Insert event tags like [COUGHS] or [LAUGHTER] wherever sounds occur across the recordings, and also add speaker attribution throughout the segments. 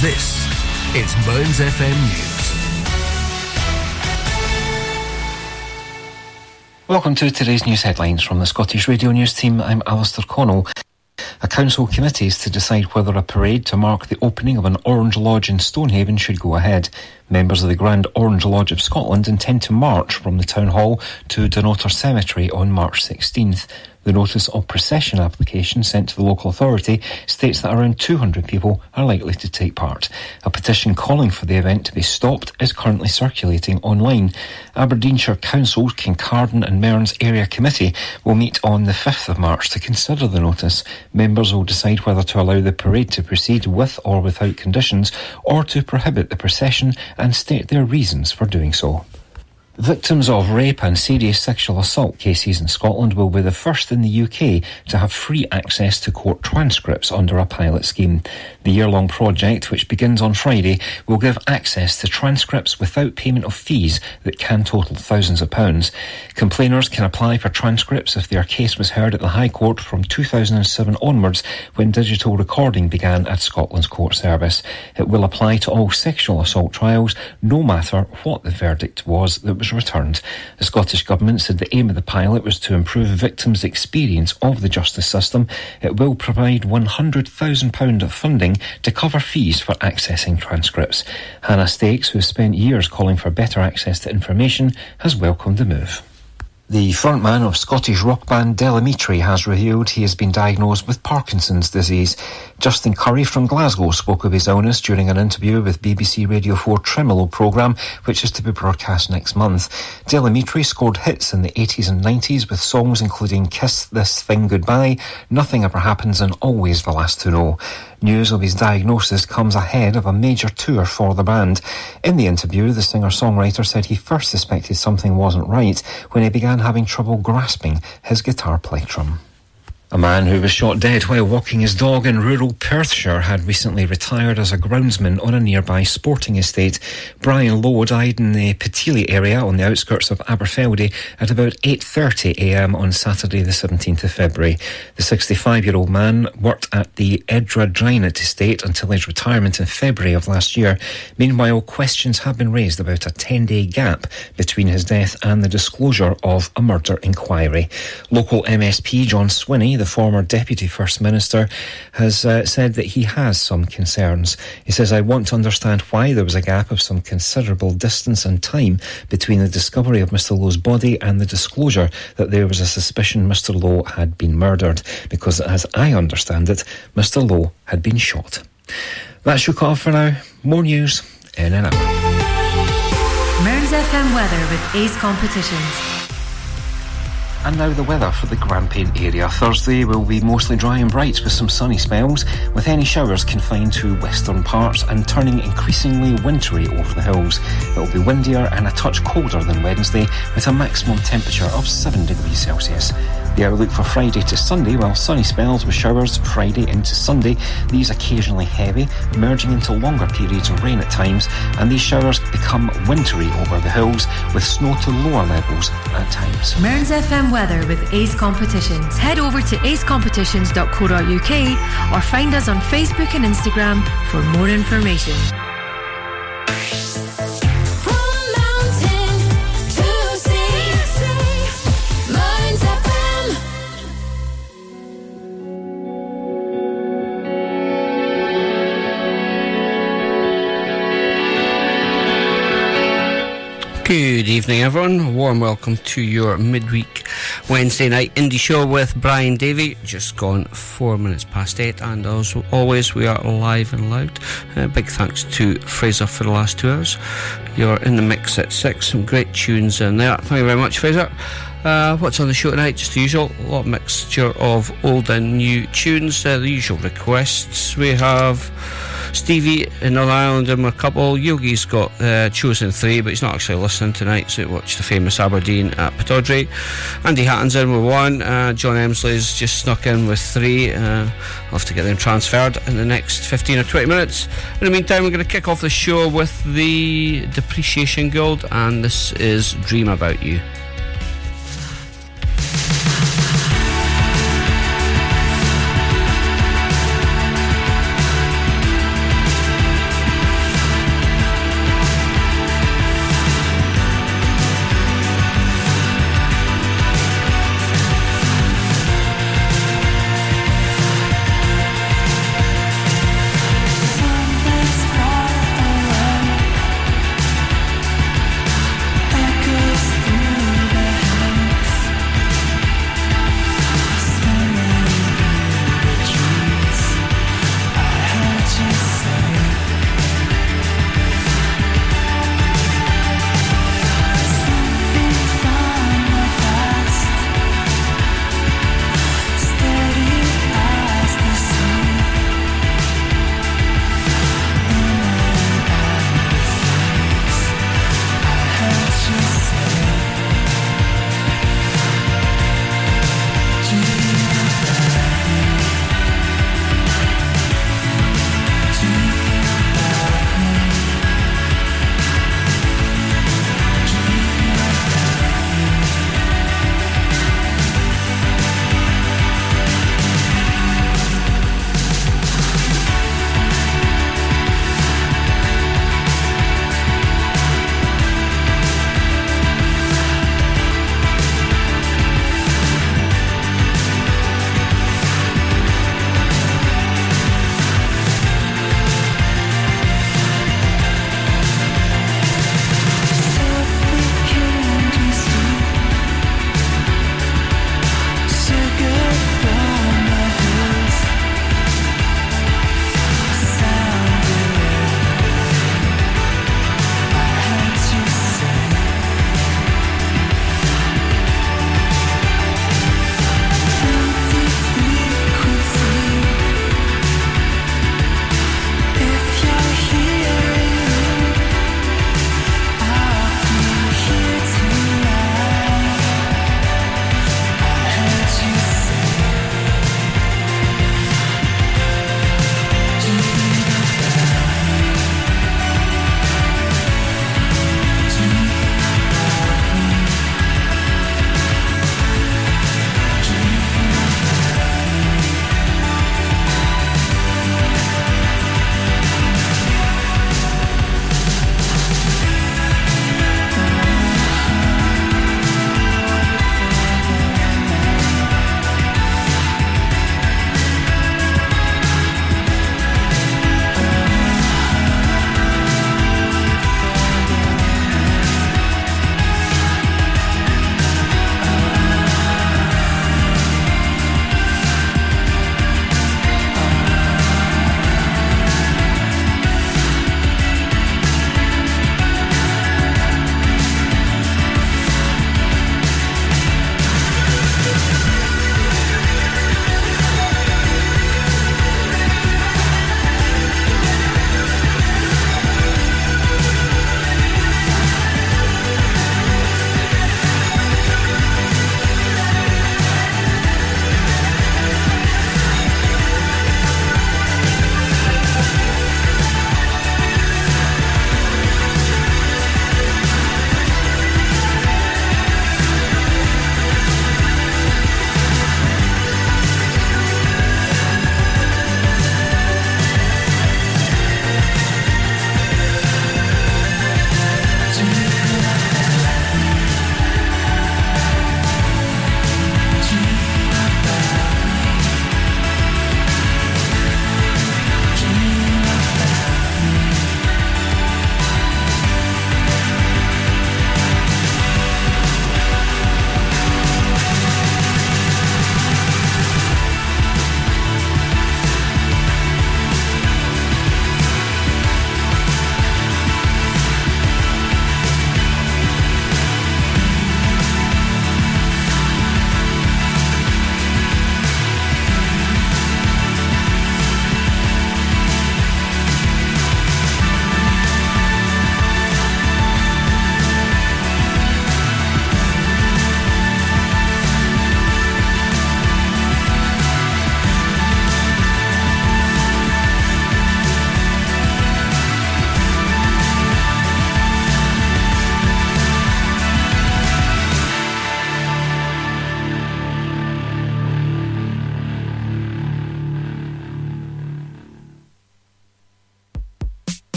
Speaker 1: This is Mearns FM News.
Speaker 2: Welcome to today's news headlines from the Scottish Radio News team. I'm Alistair Connell. A council committee is to decide whether a parade to mark the opening of an Orange Lodge in Stonehaven should go ahead. Members of the Grand Orange Lodge of Scotland intend to march from the Town Hall to Dunnottar Cemetery on March 16th. The notice of procession application sent to the local authority states that around 200 people are likely to take part. A petition calling for the event to be stopped is currently circulating online. Aberdeenshire Council's Kincardine and Mearns Area Committee will meet on the 5th of March to consider the notice. Members will decide whether to allow the parade to proceed with or without conditions or to prohibit the procession and state their reasons for doing so. Victims of rape and serious sexual assault cases in Scotland will be the first in the UK to have free access to court transcripts under a pilot scheme. The year-long project, which begins on Friday, will give access to transcripts without payment of fees that can total thousands of pounds. Complainers can apply for transcripts if their case was heard at the High Court from 2007 onwards when digital recording began at Scotland's court service. It will apply to all sexual assault trials, no matter what the verdict was that was returned. The Scottish Government said the aim of the pilot was to improve victims' experience of the justice system. It will provide £100,000 of funding to cover fees for accessing transcripts. Hannah Stakes, who has spent years calling for better access to information, has welcomed the move. The frontman of Scottish rock band Del Amitri has revealed he has been diagnosed with Parkinson's disease. Justin Currie from Glasgow spoke of his illness during an interview with BBC Radio 4 Tremolo programme, which is to be broadcast next month. Del Amitri scored hits in the 80s and 90s with songs including Kiss This Thing Goodbye, Nothing Ever Happens and Always the Last to Know. News of his diagnosis comes ahead of a major tour for the band. In the interview, the singer-songwriter said he first suspected something wasn't right when he began having trouble grasping his guitar plectrum. A man who was shot dead while walking his dog in rural Perthshire had recently retired as a groundsman on a nearby sporting estate. Brian Low died in the Pitilie area on the outskirts of Aberfeldy at about 8.30am on Saturday the 17th of February. The 65-year-old man worked at the Edra estate until his retirement in February of last year. Meanwhile, questions have been raised about a 10-day gap between his death and the disclosure of a murder inquiry. Local MSP John Swinney the former Deputy First Minister, has uh, said that he has some concerns. He says, I want to understand why there was a gap of some considerable distance and time between the discovery of Mr. Low's body and the disclosure that there was a suspicion Mr. Low had been murdered, because as I understand it, Mr. Low had been shot. That's your call for now. More news in an hour.
Speaker 3: Mearns FM weather with Ace Competitions.
Speaker 2: And now the weather for the Grampian area. Thursday will be mostly dry and bright with some sunny spells, with any showers confined to western parts and turning increasingly wintry over the hills. It will be windier and a touch colder than Wednesday, with a maximum temperature of 7 degrees Celsius. The outlook for Friday to Sunday, well, sunny spells with showers Friday into Sunday, these occasionally heavy, merging into longer periods of rain at times, and these showers become wintry over the hills with snow to lower levels at times.
Speaker 3: Mearns FM weather with Ace Competitions. Head over to acecompetitions.co.uk or find us on Facebook and Instagram for more information.
Speaker 4: Good evening, everyone. Warm welcome to your midweek Wednesday night indie show with Brian Davey. Just gone four minutes past eight, and as always, we are live and loud. Uh, big thanks to Fraser for the last two hours. You're in the mix at six. Some great tunes in there. Thank you very much, Fraser. Uh, what's on the show tonight? Just the usual, a lot mixture of old and new tunes. Uh, the usual requests. We have Stevie in Northern Ireland and a couple. Yogi's got uh, chosen three, but he's not actually listening tonight, so watch the famous Aberdeen at Pittodrie. Andy Hatton's in with one. Uh, John Emsley's just snuck in with three. Uh, I'll have to get them transferred in the next 15 or 20 minutes. In the meantime, we're going to kick off the show with the Depreciation Guild, and this is Dream About You.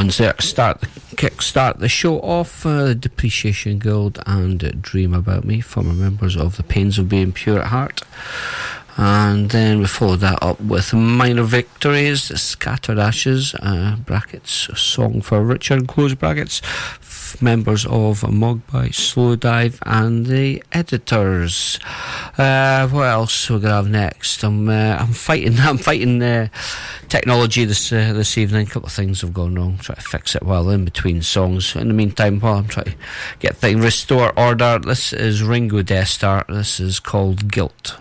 Speaker 4: Ones there. Start the kick start the show off. Uh, Depreciation Guild and Dream About Me, former members of the Pains of Being Pure at Heart. And then we followed that up with Minor Victories, Scattered Ashes, uh, brackets, song for Richard, close brackets, members of Mogwai, Slowdive, and the editors. Uh, what else we're gonna have next? I'm uh, I'm fighting [LAUGHS] I'm fighting uh, technology this uh, this evening. A couple of things have gone wrong. Try to fix it while in between songs. In the meantime, while I'm trying to get things restore order, this is Ringo Deathstarr. This is called Guilt.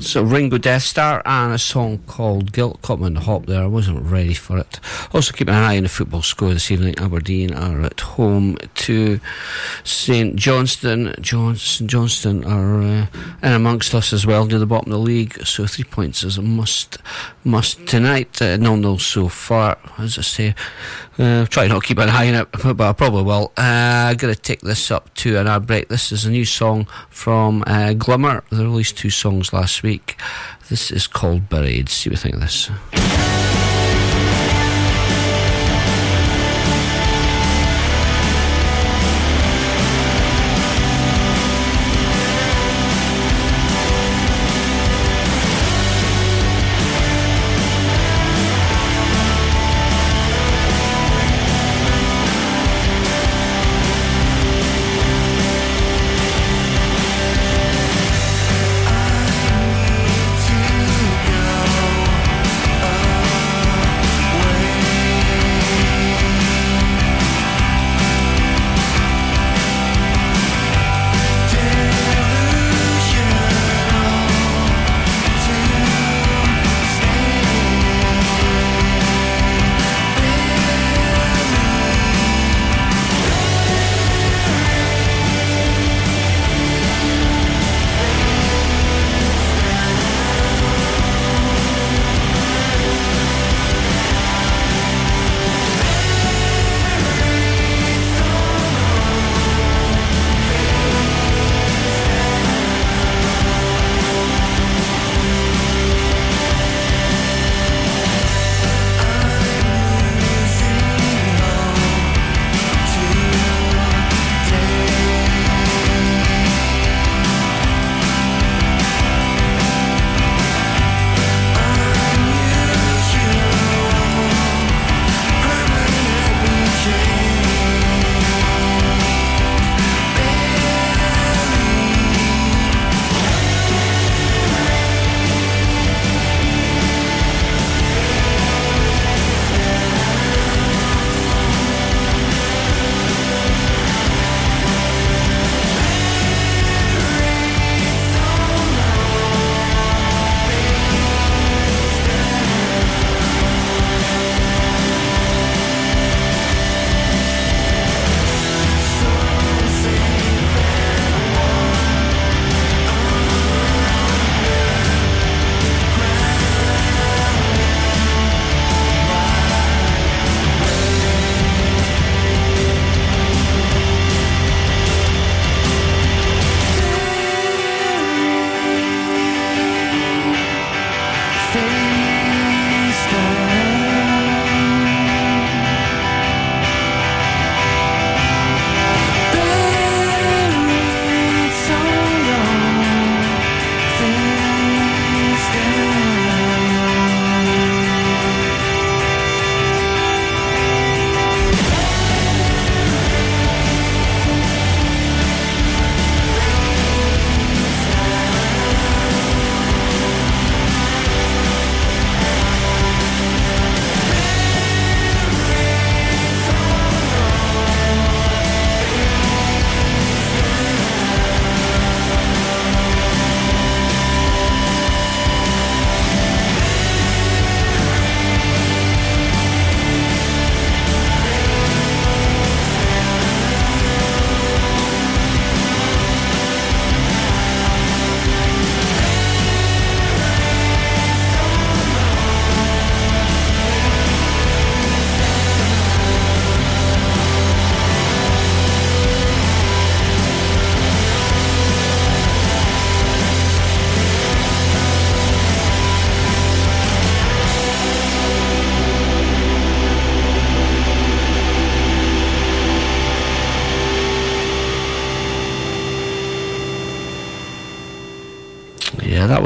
Speaker 4: Was Ringo Deathstarr and a song called Guilt. The hop there. I wasn't ready for it. Also, keeping an eye on the football score this evening. Aberdeen are at home to St Johnstone. Johnston, Johnstone are uh, in amongst us as well near the bottom of the league. So three points is a must, must tonight. Uh, nil nil so far. As I say, uh, try not to keep an eye on it, but I probably will. Uh, going to take this up to an ad break. This is a new song from uh, Glimmer. They released two songs last week. This is called Buried. See what you think of this.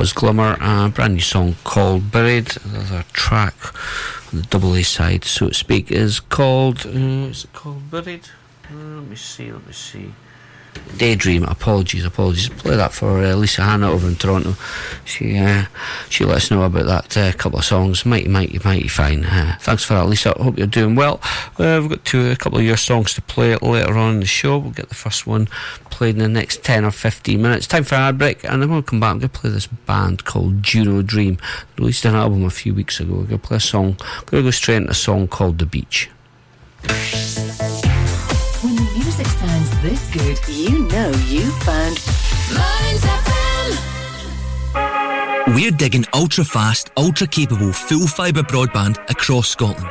Speaker 4: Was Glimmer, a brand new song called Buried. Another track on the double A side, so to speak, is called. Uh, is it called Buried? Uh, let me see, let me see. Daydream. Apologies, apologies. Play that for uh, Lisa Hanna over in Toronto. She uh, she let us know about that uh, couple of songs. Mighty, mighty, mighty fine. Uh, thanks for that, Lisa. Hope you're doing well. Uh, we've got two, a couple of your songs to play later on in the show. We'll get the first one played in the next 10 or 15 minutes. Time for a break, and then we'll come back. I'm going to play this band called Juno Dream. Released an album a few weeks ago. We're going to play a song. Going to go straight into a song called The Beach
Speaker 5: music sounds this good, you know you found Mearns FM.
Speaker 6: We're digging ultra fast, ultra capable, full fibre broadband across Scotland.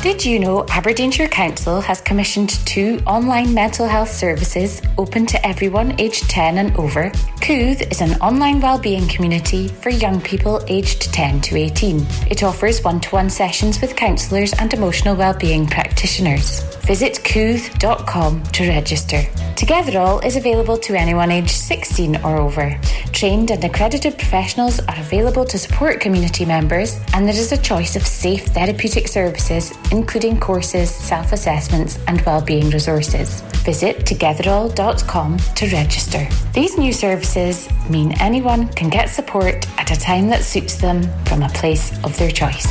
Speaker 7: Did you know Aberdeenshire Council has commissioned two online mental health services open to everyone aged 10 and over? Kooth is an online wellbeing community for young people aged 10 to 18. It offers one-to-one sessions with counsellors and emotional wellbeing practitioners. Visit kooth.com to register. Togetherall is available to anyone aged 16 or over. Trained and accredited professionals are available to support community members, and there is a choice of safe therapeutic services including courses, self assessments, and wellbeing resources. Visit togetherall.com to register. These new services mean anyone can get support at a time that suits them from a place of their choice.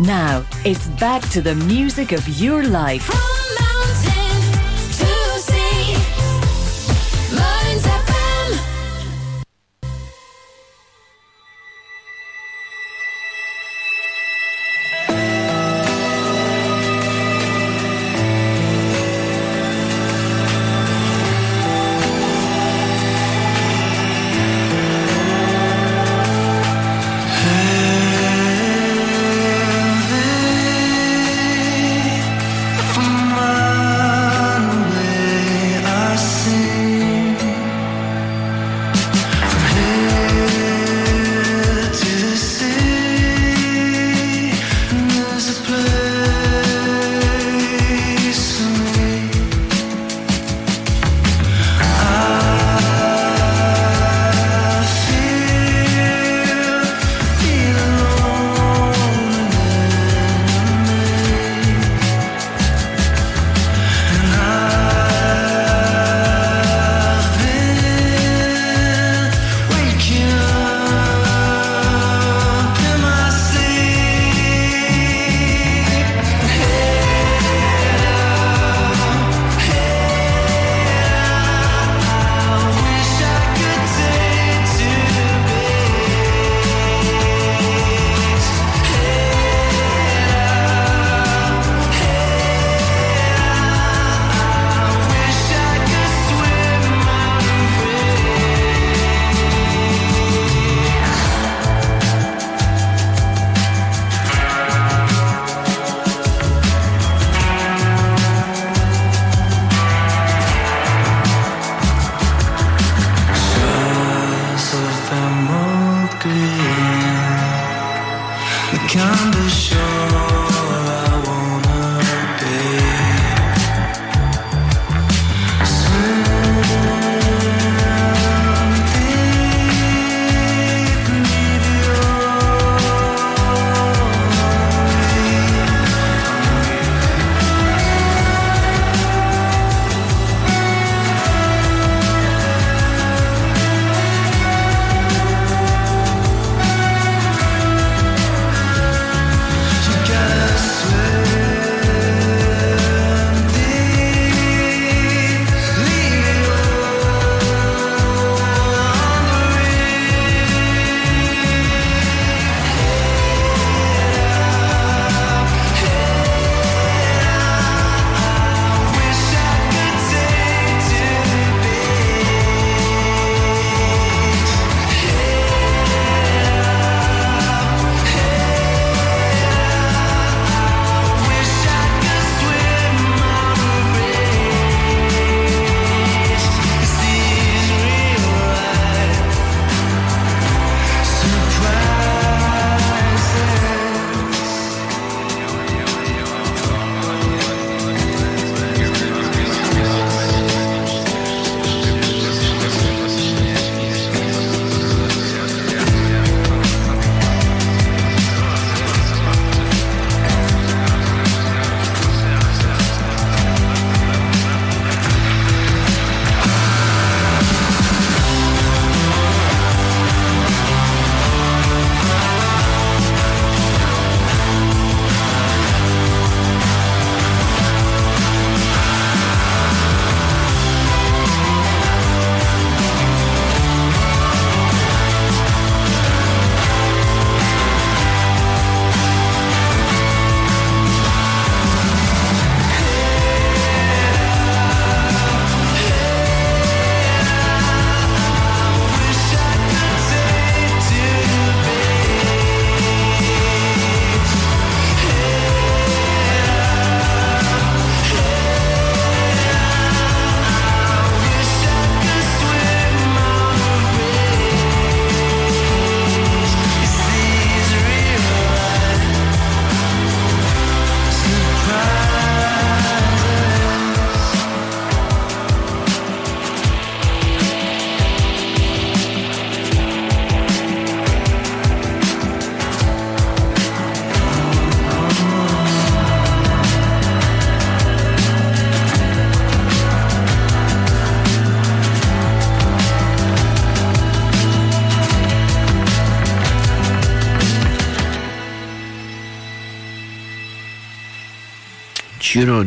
Speaker 5: Now, it's back to the music of your life.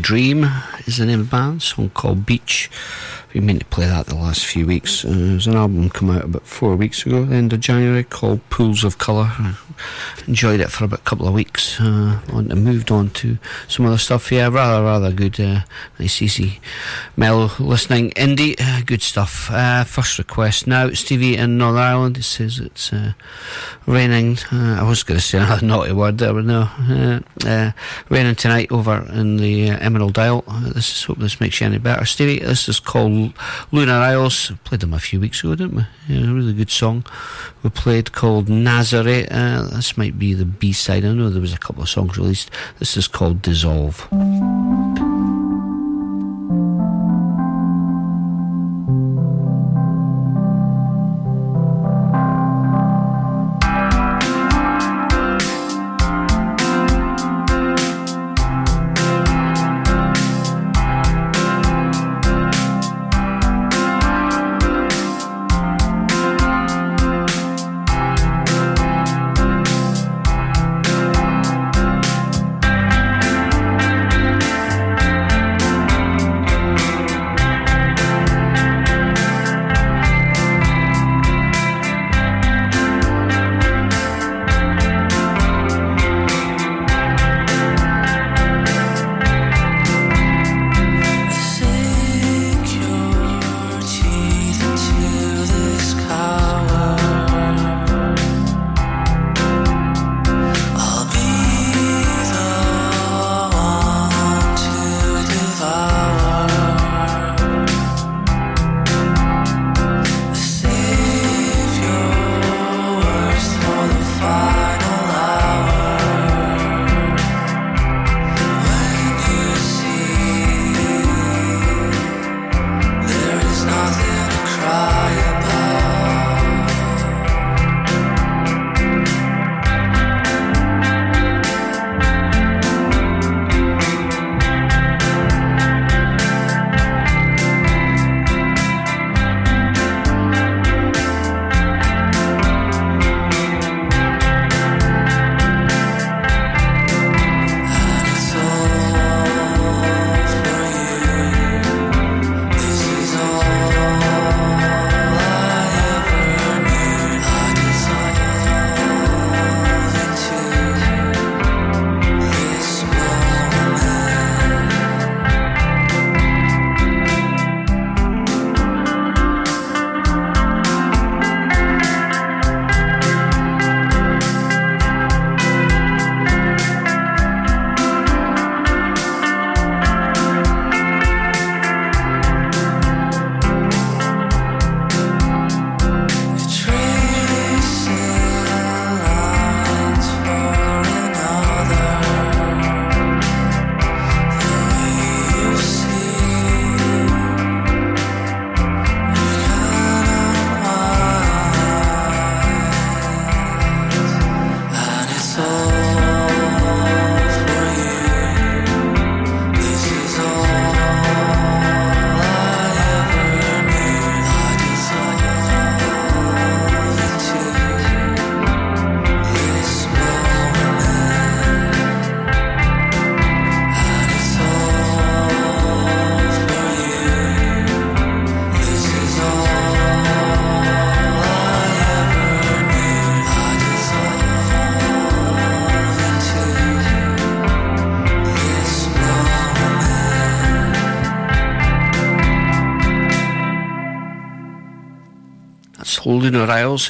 Speaker 4: Dream is the name of the band, song called Beach. We meant to play that the last few weeks. Uh, there's an album come out about four weeks ago, the end of January, called Pools of Colour. enjoyed it for about a couple of weeks. Uh, and moved on to some other stuff. Yeah, rather, rather good. Uh, nice, easy, mellow listening. Indie, uh, good stuff. Uh, first request now, Stevie in Northern Ireland. It says it's uh, raining. Uh, I was going to say another naughty word there, but no. Uh, uh, raining tonight over in the uh, Emerald Isle. Uh, this is, hope this makes you any better. Stevie, this is called Lunar Isles. Played them a few weeks ago, didn't we? Yeah, a really good song. We played called Nazareth. Uh, this might be the B side. I know there was a couple of songs released. This is called Dissolve.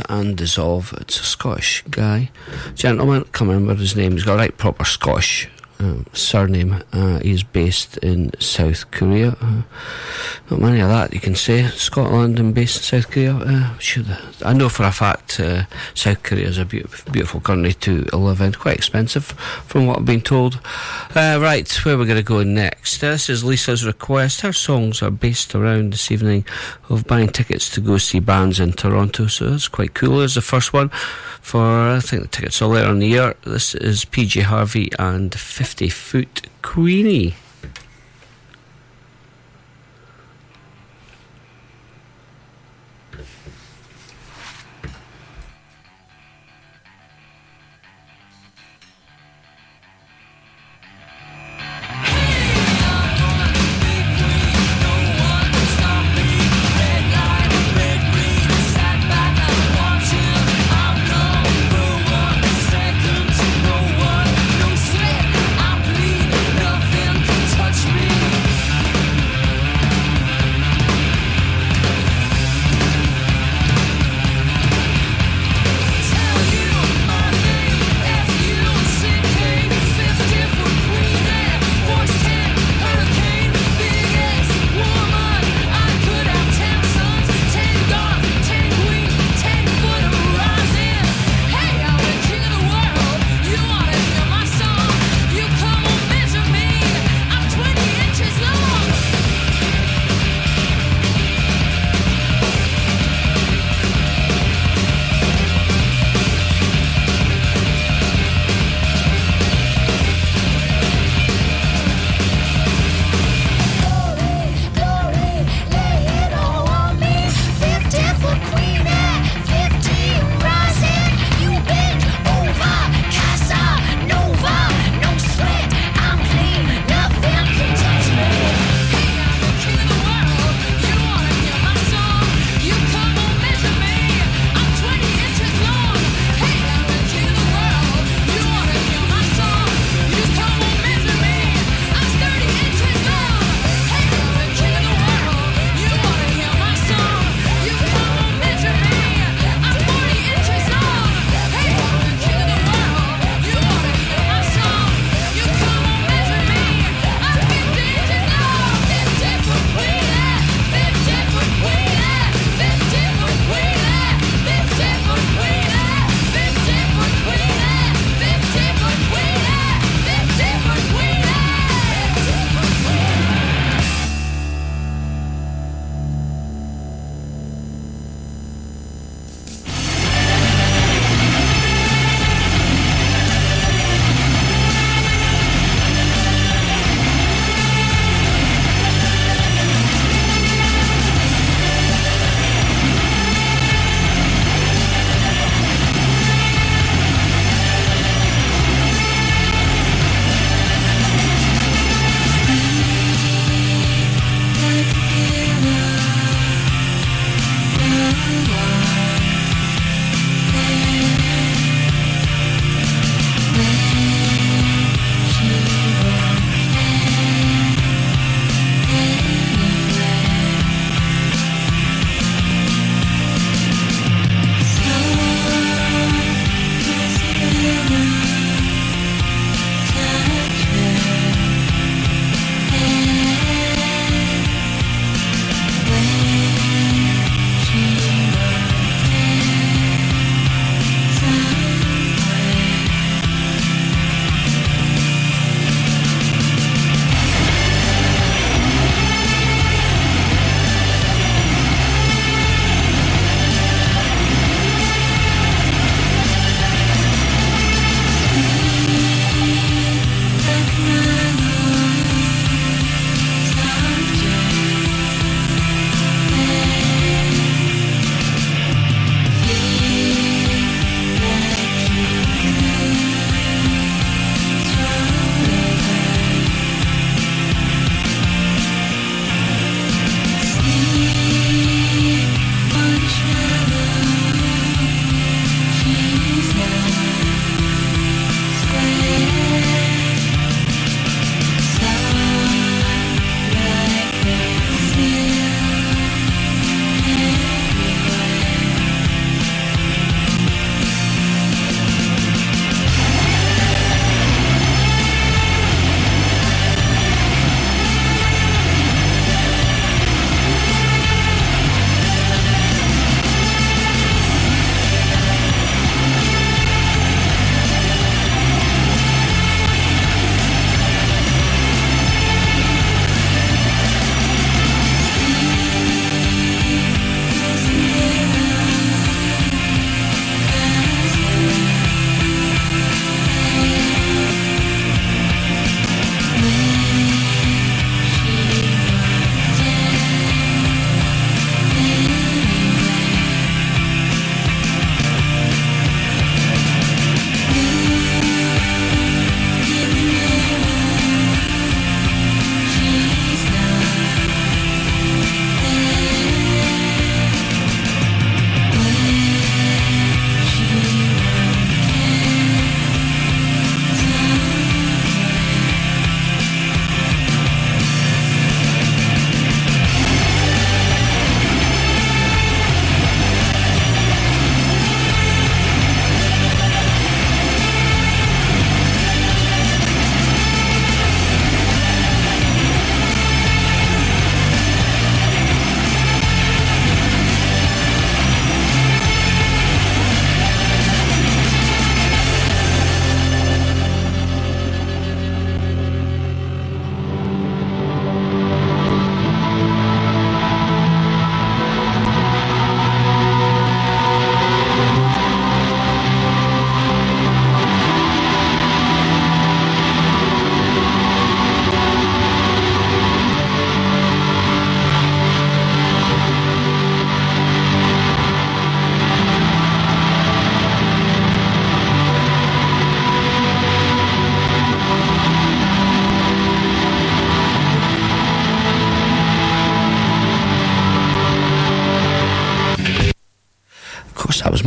Speaker 4: And Dissolve. It's a Scottish guy, gentleman. Can't remember his name. He's got right proper Scottish uh, surname. Uh, he's based in South Korea. Uh, not many of that you can say. Scotland and based in South Korea. Uh, should, I know for a fact uh, South Korea is a beautiful, beautiful country to live in. Quite expensive, from what I've been told. Uh, right, where we're going to go next. this is Lisa's request. Her songs are based around this evening of buying tickets to go see bands in Toronto, so that's quite cool. There's the first one for, I think the tickets are later in the year. This is PJ Harvey and 50 Foot Queenie.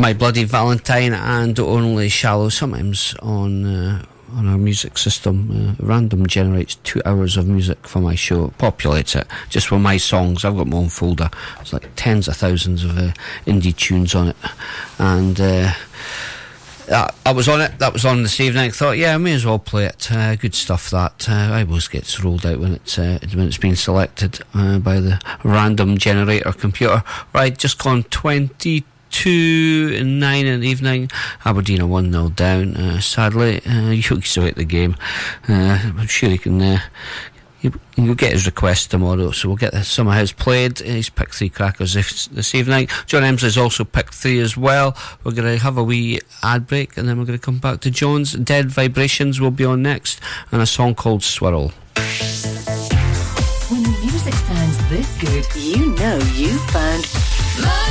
Speaker 4: My Bloody Valentine and Only Shallow. Sometimes on uh, on our music system, uh, random generates two hours of music for my show, populates it just for my songs. I've got my own folder. It's like tens of thousands of uh, indie tunes on it, and. Uh, I was on it. That was on this evening. I thought, yeah, I may as well play it. Uh, good stuff. That uh, I always gets rolled out when it's when it's been selected by the random generator computer. Right, just gone twenty two and nine in the evening. Aberdeen are one 0 down. Uh, sadly, uh, [LAUGHS] you still hit the game. I'm sure he can You'll get his request tomorrow, so we'll get some of his played. He's picked three crackers this, this evening. John Emsley's also picked three as well. We're going to have a wee ad break and then we're going to come back to John's. Dead Vibrations will be on next and a song called Swirl.
Speaker 5: When the music sounds this good, you know you found Mearns FM.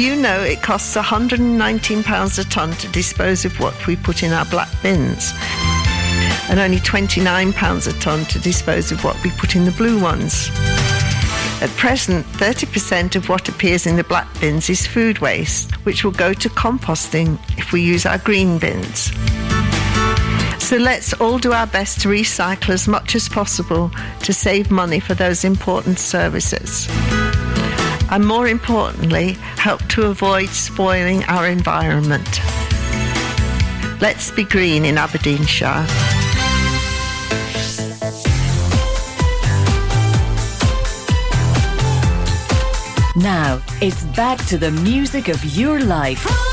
Speaker 8: You know it costs £119 a tonne to dispose of what we put in our black bins? And only £29 a tonne to dispose of what we put in the blue ones. At present, 30% of what appears in the black bins is food waste, which will go to composting if we use our green bins. So let's all do our best to recycle as much as possible to save money for those important services and more importantly, help to avoid spoiling our environment. Let's be green in Aberdeenshire.
Speaker 5: Now, it's back to the music of your life.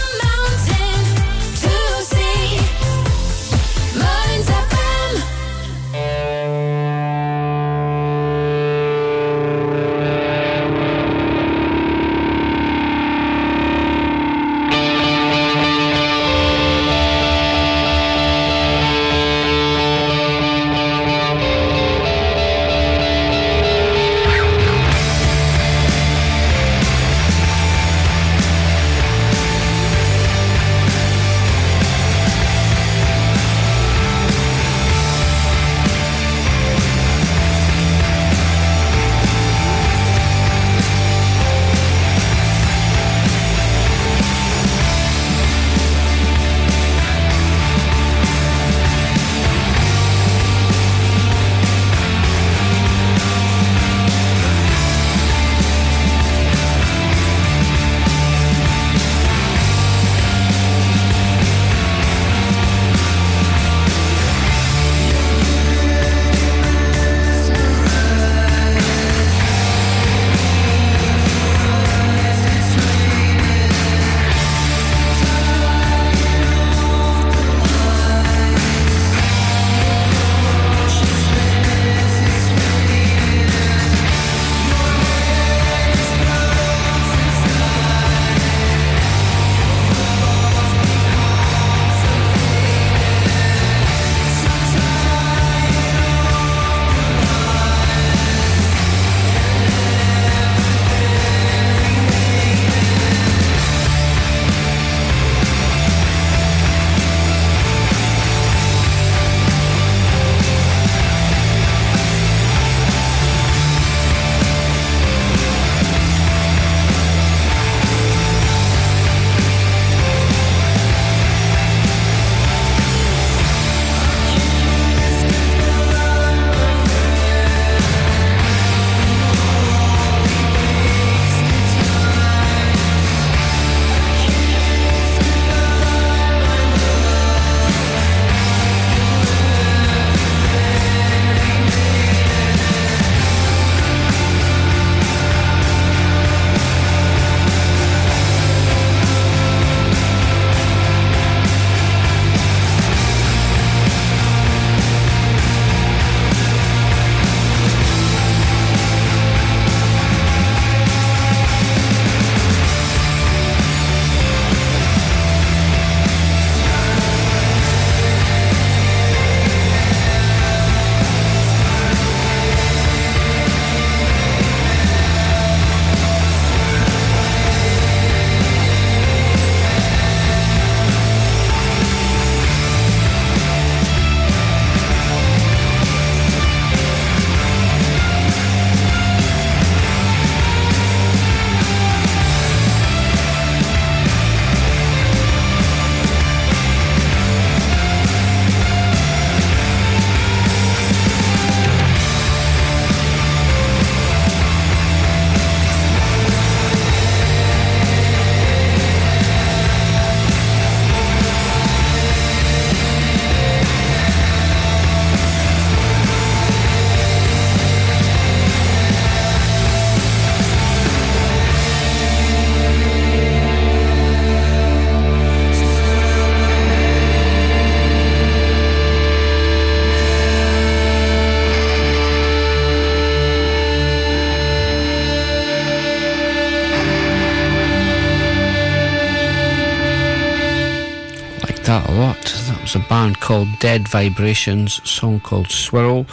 Speaker 4: Was a band called Dead Vibrations, song called Swirl.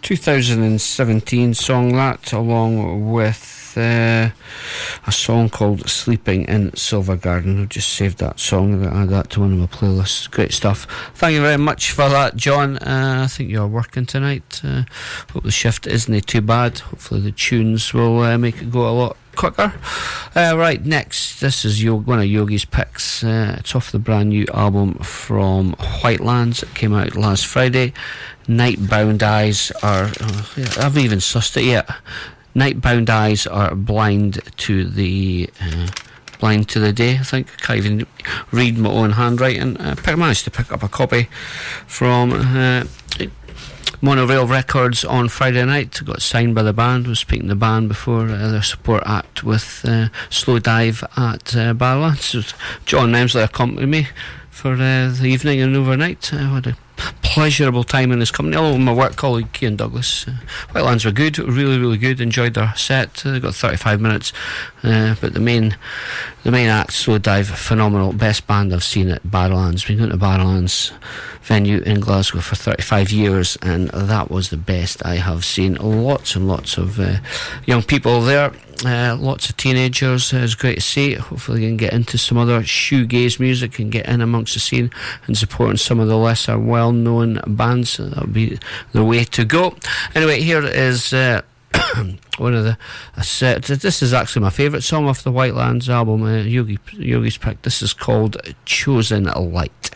Speaker 4: 2017 song that, along with uh, a song called Sleeping in Silver Garden. I've just saved that song, I add that to one of my playlists. Great stuff. Thank you very much for that, John. Uh, I think you're working tonight. Uh, hope the shift isn't too bad. Hopefully, the tunes will uh, make it go a lot quicker. Uh, right, next, this is one of Yogi's picks. Uh, it's off the brand new album from Whitelands. It came out last Friday. Nightbound Eyes are. Uh, I haven't even sussed it yet. Nightbound Eyes are blind to the. Uh, blind to the day, I think. I can't even read my own handwriting. I managed to pick up a copy from uh, Monorail Records on Friday night. Got signed by the band. Was speaking to the band before uh, their support act with uh, Slowdive at uh, Barrowlands. John Emsley accompanied me for uh, the evening and overnight. I had a pleasurable time in his company. Along with my work colleague Cian Douglas. Uh, Whitelands were good, really, really good. Enjoyed their set. Uh, got 35 minutes, uh, but the main, the main act, Slowdive, phenomenal. Best band I've seen at Barrowlands. Been going to Barrowlands venue in Glasgow for 35 years, and that was the best I have seen. Lots and lots of uh, young people there. Uh, lots of teenagers. Uh, it's great to see. Hopefully, you can get into some other shoegaze music and get in amongst the scene and supporting some of the lesser well known bands. That would be the way to go. Anyway, here is. Uh, [COUGHS] one of the uh, this is actually my favourite song off the Whitelands album, uh, Yogi Yogi's pick. This is called "Chosen Light."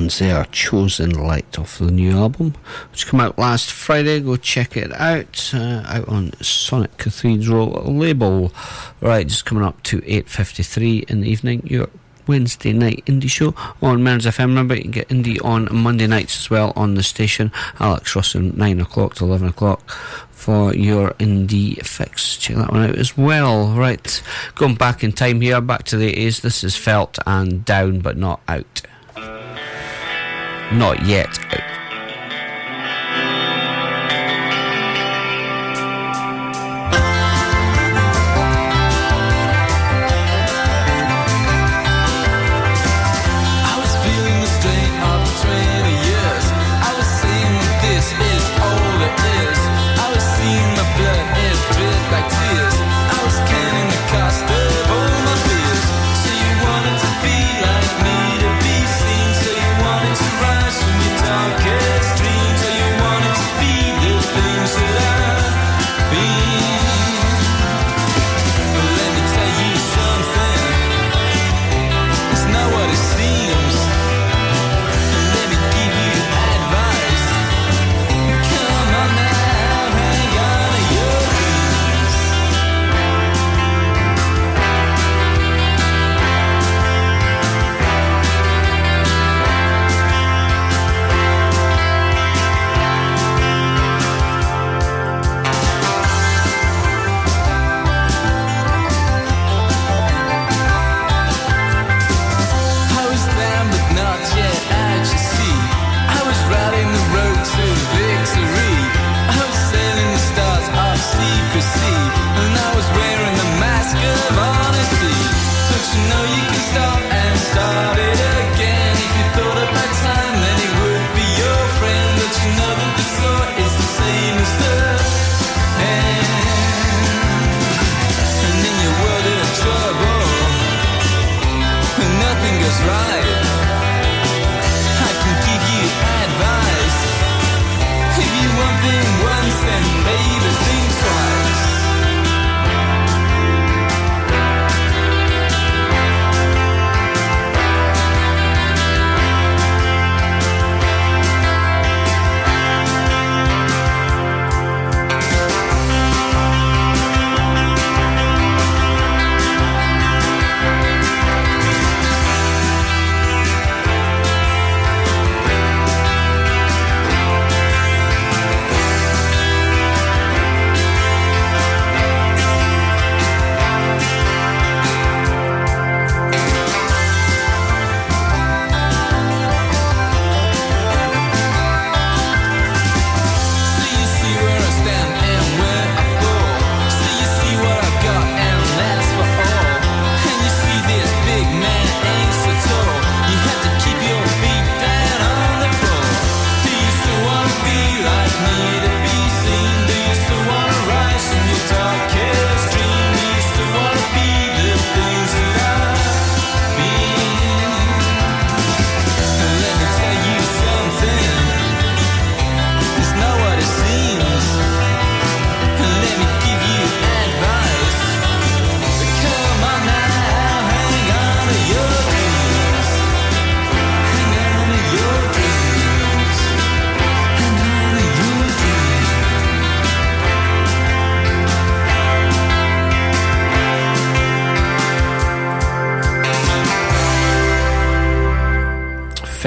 Speaker 9: Whitelands there, Chosen Light off the new album, which came out last Friday. Go check it out, uh, out on Sonic Cathedral label. Right, just coming up to 8.53 in the evening. Your Wednesday night indie show on Mearns FM. Remember, you can get indie on Monday nights as well on the station. Alex Russell, 9 o'clock to 11 o'clock for your indie fix. Check that one out as well. Right, going back in time here, back to the 80s. This is Felt and Down but Not Out. Not yet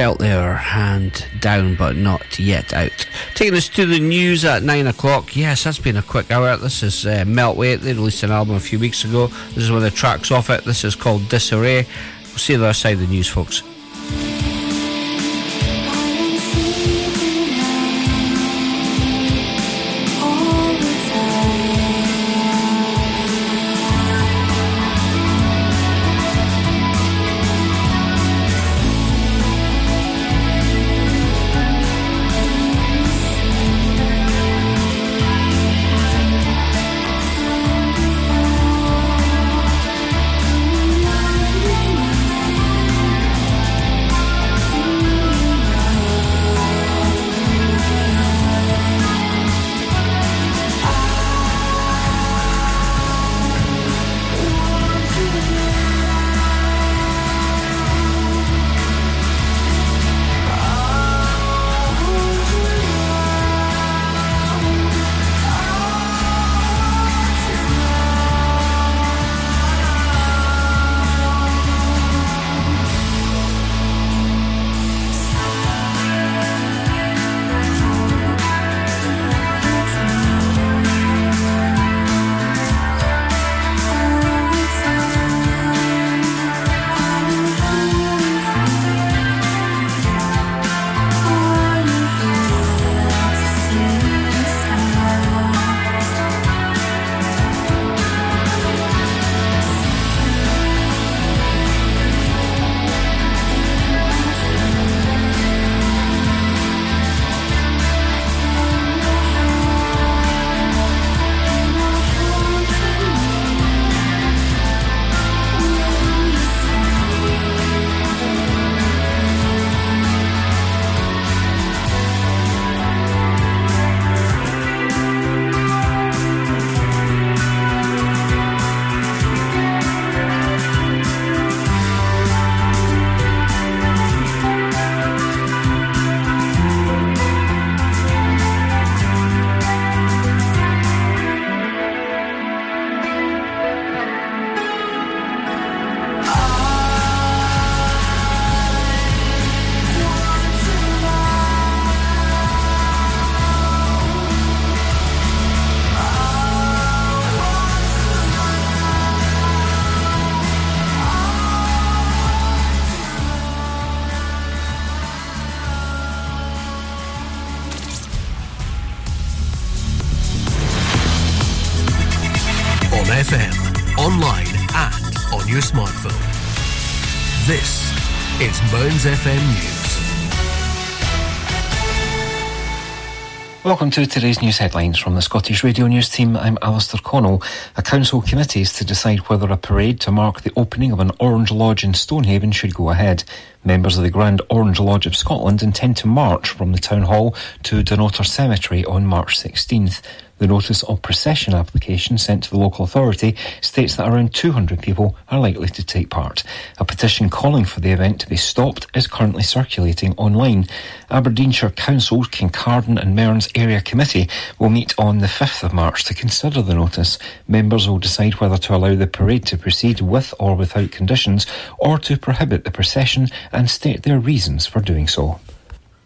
Speaker 9: out. There, hand down but not yet out. Taking us to the news at 9 o'clock. Yes, that's been a quick hour. This is uh, Meltweight. They released an album a few weeks ago. This is one of the tracks off it. This is called Disarray. We'll see the other side of the news, folks.
Speaker 1: Is Mearns FM News.
Speaker 2: Welcome to today's news headlines from the Scottish Radio News team. I'm Alistair Connell. A council committee is to decide whether a parade to mark the opening of an Orange Lodge in Stonehaven should go ahead. Members of the Grand Orange Lodge of Scotland intend to march from the Town Hall to Dunnottar Cemetery on March 16th. The notice of procession application sent to the local authority states that around 200 people are likely to take part. A petition calling for the event to be stopped is currently circulating online. Aberdeenshire Council's Kincardine and Mearns Area Committee will meet on the 5th of March to consider the notice. Members will decide whether to allow the parade to proceed with or without conditions or to prohibit the procession and state their reasons for doing so.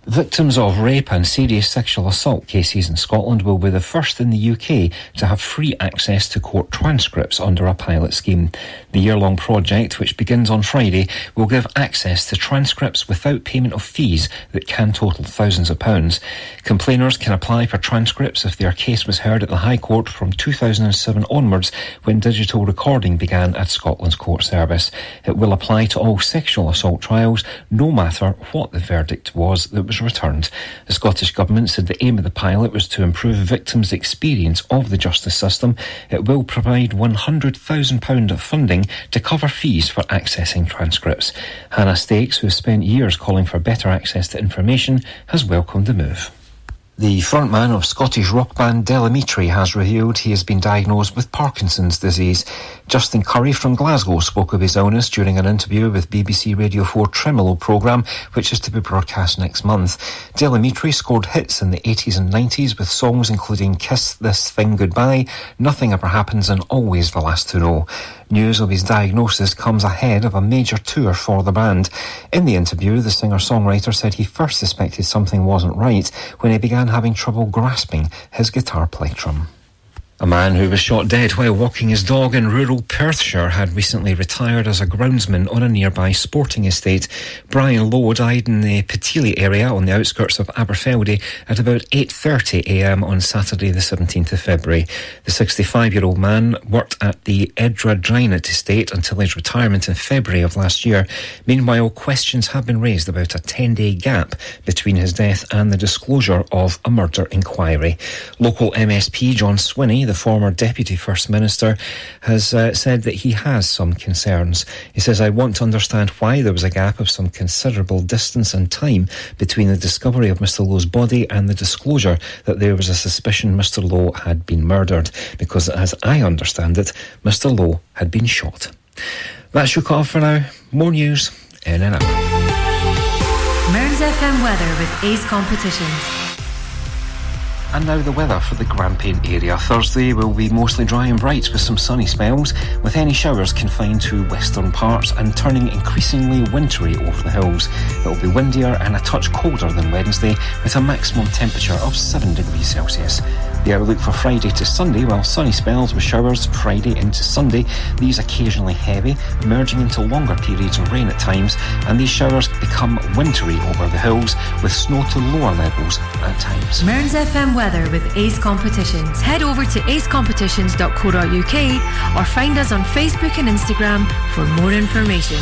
Speaker 2: Victims of rape and serious sexual assault cases in Scotland will be the first in the UK to have free access to court transcripts under a pilot scheme. The year long project, which begins on Friday, will give access to transcripts without payment of fees that can total thousands of pounds. Complainers can apply for transcripts if their case was heard at the High Court from 2007 onwards when digital recording began at Scotland's court service. It will apply to all sexual assault trials, no matter what the verdict was that was returned. The Scottish Government said the aim of the pilot was to improve victims' experience of the justice system. It will provide £100,000 of funding to cover fees for accessing transcripts. Hannah Stakes, who has spent years calling for better access to information, has welcomed the move. The frontman of Scottish rock band Del Amitri has revealed he has been diagnosed with Parkinson's disease. Justin Currie from Glasgow spoke of his illness during an interview with BBC Radio 4 Tremolo programme, which is to be broadcast next month. Del Amitri scored hits in the 80s and 90s with songs including Kiss This Thing Goodbye, Nothing Ever Happens and Always the Last to Know. News of his diagnosis comes ahead of a major tour for the band. In the interview, the singer-songwriter said he first suspected something wasn't right when he began having trouble grasping his guitar plectrum. A man who was shot dead while walking his dog in rural Perthshire had recently retired as a groundsman on a nearby sporting estate. Brian Low died in the Pitilie area on the outskirts of Aberfeldy at about 8.30am on Saturday the 17th of February. The 65-year-old man worked at the Edra estate until his retirement in February of last year. Meanwhile, questions have been raised about a 10-day gap between his death and the disclosure of a murder inquiry. Local MSP John Swinney the former Deputy First Minister, has uh, said that he has some concerns. He says, I want to understand why there was a gap of some considerable distance and time between the discovery of Mr. Low's body and the disclosure that there was a suspicion Mr. Low had been murdered, because as I understand it, Mr. Low had been shot. That's your call for now. More news in and out.
Speaker 3: Mearns FM weather with Ace Competitions.
Speaker 2: And now the weather for the Grampian area. Thursday will be mostly dry and bright with some sunny spells, with any showers confined to western parts and turning increasingly wintry over the hills. It will be windier and a touch colder than Wednesday, with a maximum temperature of 7 degrees Celsius. The outlook for Friday to Sunday, well, sunny spells with showers Friday into Sunday, these occasionally heavy, merging into longer periods of rain at times, and these showers become wintry over the hills with snow to lower levels at times.
Speaker 3: Mearns FM weather with Ace Competitions. Head over to acecompetitions.co.uk or find us on Facebook and Instagram for more information.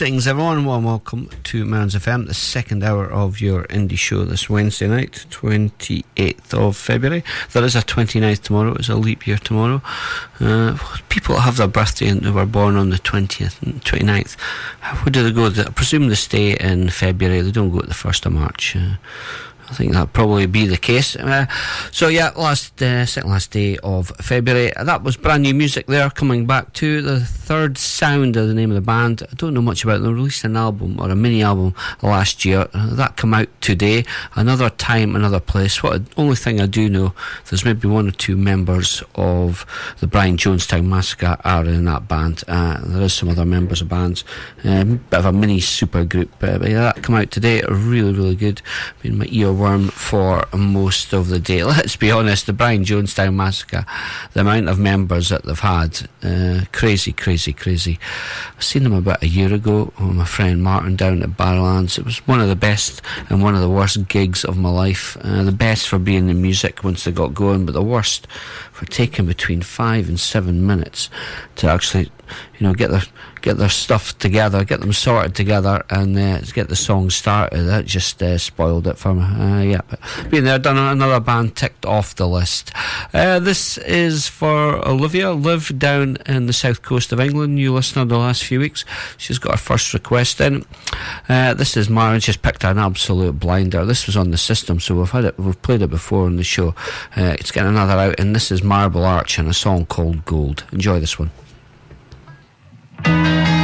Speaker 4: Greetings, everyone. Warm welcome to Mearns FM, the second hour of your indie show this Wednesday night, 28th of February. There is a 29th tomorrow, it's a leap year tomorrow. Uh, people have their birthday and who were born on the 20th and 29th, where do they go? I presume they stay in February, they don't go at the 1st of March. Uh, I think that'll probably be the case. Uh, so yeah, last uh, second last day of February. That was brand new music there. Coming back to the third sound of the name of the band. I don't know much about them. Released an album or a mini album last year. That come out today. Another time, another place. What only thing I do know, there's maybe one or two members of the Brian Jonestown Massacre are in that band. Uh, there is some other members of bands. Um, bit of a mini super group. Uh, but yeah, that come out today. Really, really good. Been my ear worm for most of the day. [LAUGHS] Let's be honest, the Brian Jonestown Massacre, the amount of members that they've had, uh, crazy, crazy, crazy. I seen them about a year ago with my friend Martin down at Barrowlands. It was one of the best and one of the worst gigs of my life. Uh, the best for being the music once they got going, but the worst for taking between five and seven minutes to actually, you know, get their get their stuff together, get them sorted together, and uh, get the song started. That just uh, spoiled it for me. Uh, yeah, but being there, done another band ticked off the list. Uh, this is for Olivia, live down in the south coast of England. New listener the last few weeks. She's got her first request in. Uh, this is Maren. She's picked an absolute blinder. This was on the system, so we've had it. We've played it before on the show. Uh, it's getting another out, and this is Marble Arch and a song called Gold. Enjoy this one. Thank you.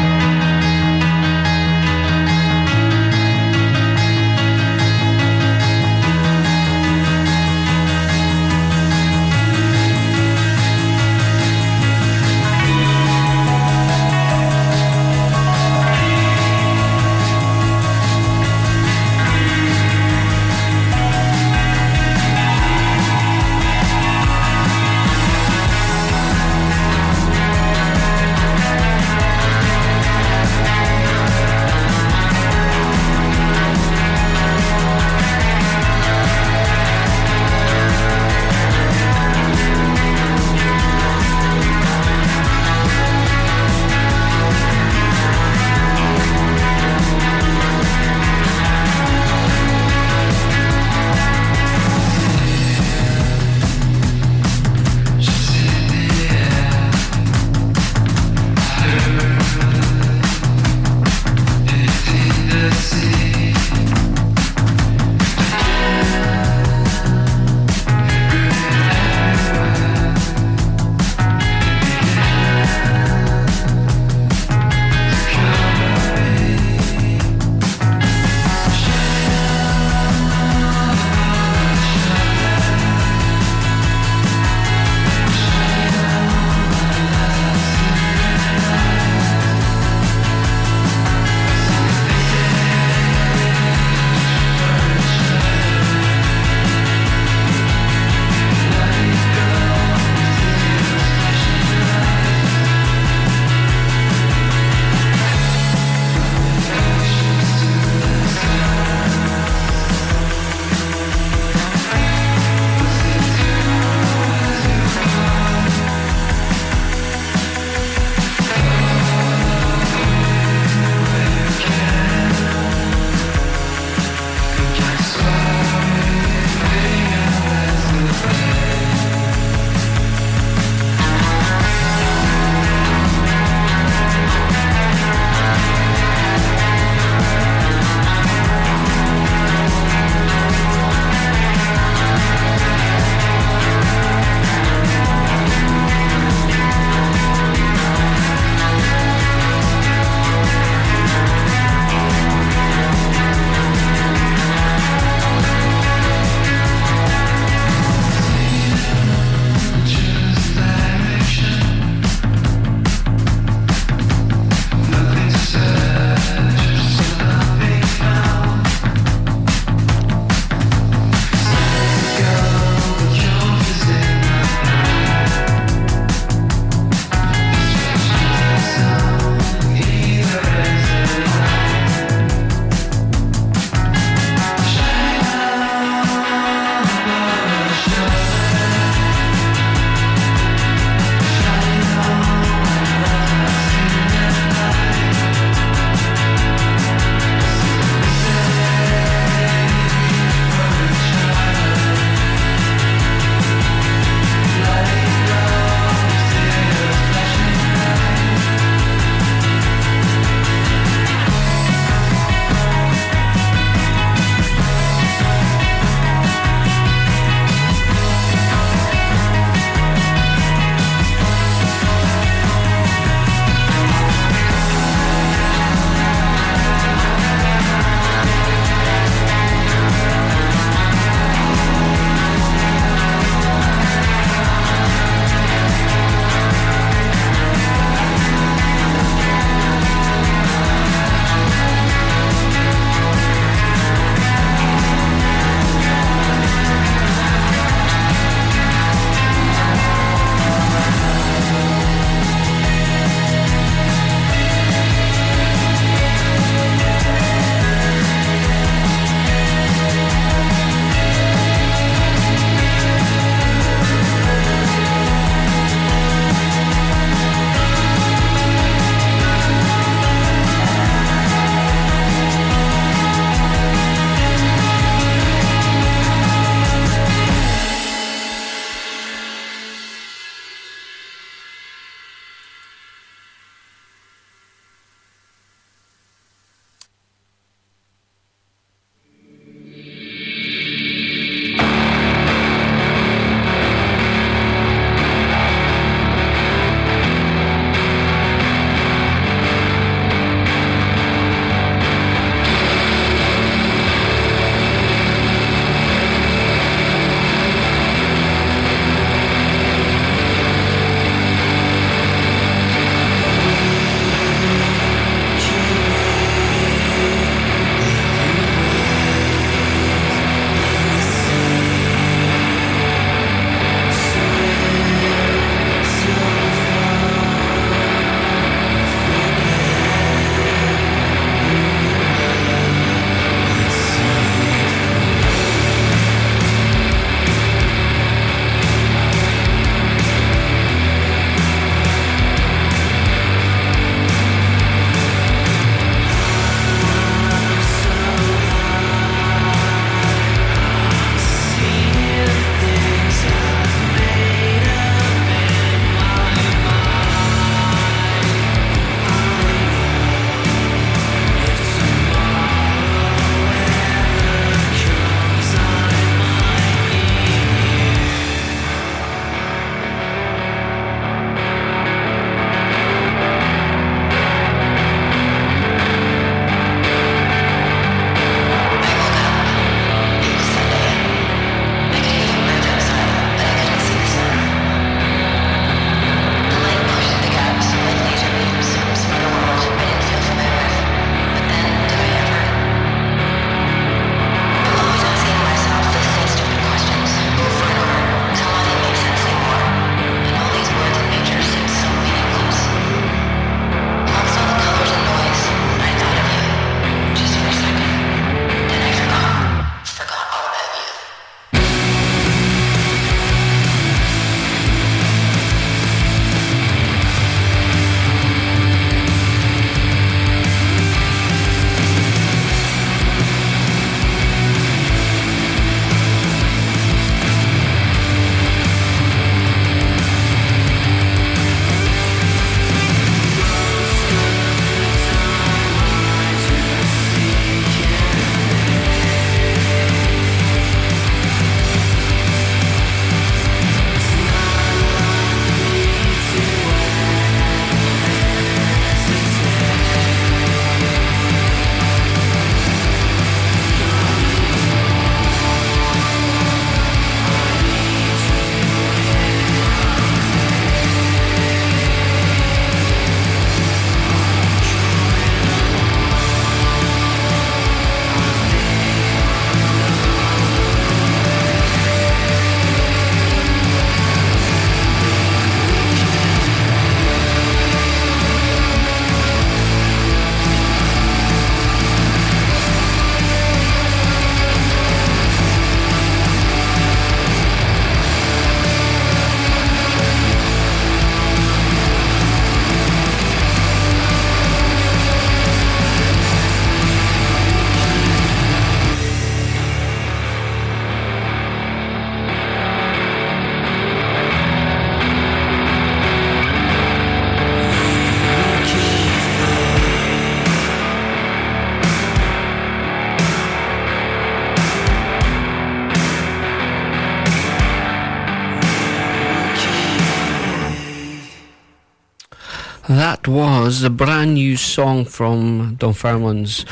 Speaker 4: Was a brand new song from Dunfermline's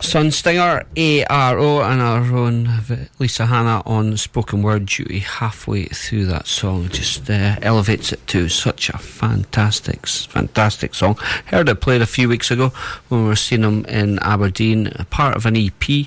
Speaker 4: Sunstinger, ARO, and our own Lisa Hanna on spoken word duty halfway through that song. Just uh, elevates it to such a fantastic, fantastic song. Heard it played a few weeks ago when we were seeing them in Aberdeen, part of an EP.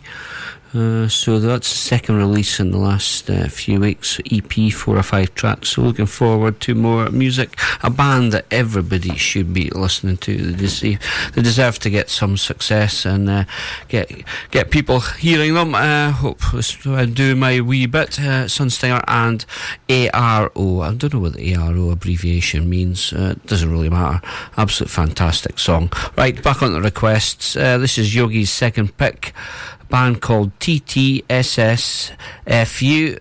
Speaker 4: Uh, so that's the second release in the last uh, few weeks. EP, four or five tracks. So looking forward to more music. A band that everybody should be listening to. They deserve, they deserve to get some success and uh, get get people hearing them. Uh, hope I do my wee bit. Uh, Sunstinger and ARO. I don't know what the ARO abbreviation means. Uh, doesn't really matter. Absolute fantastic song. Right, back on the requests. Uh, this is Yogi's second pick band called TTSSFU.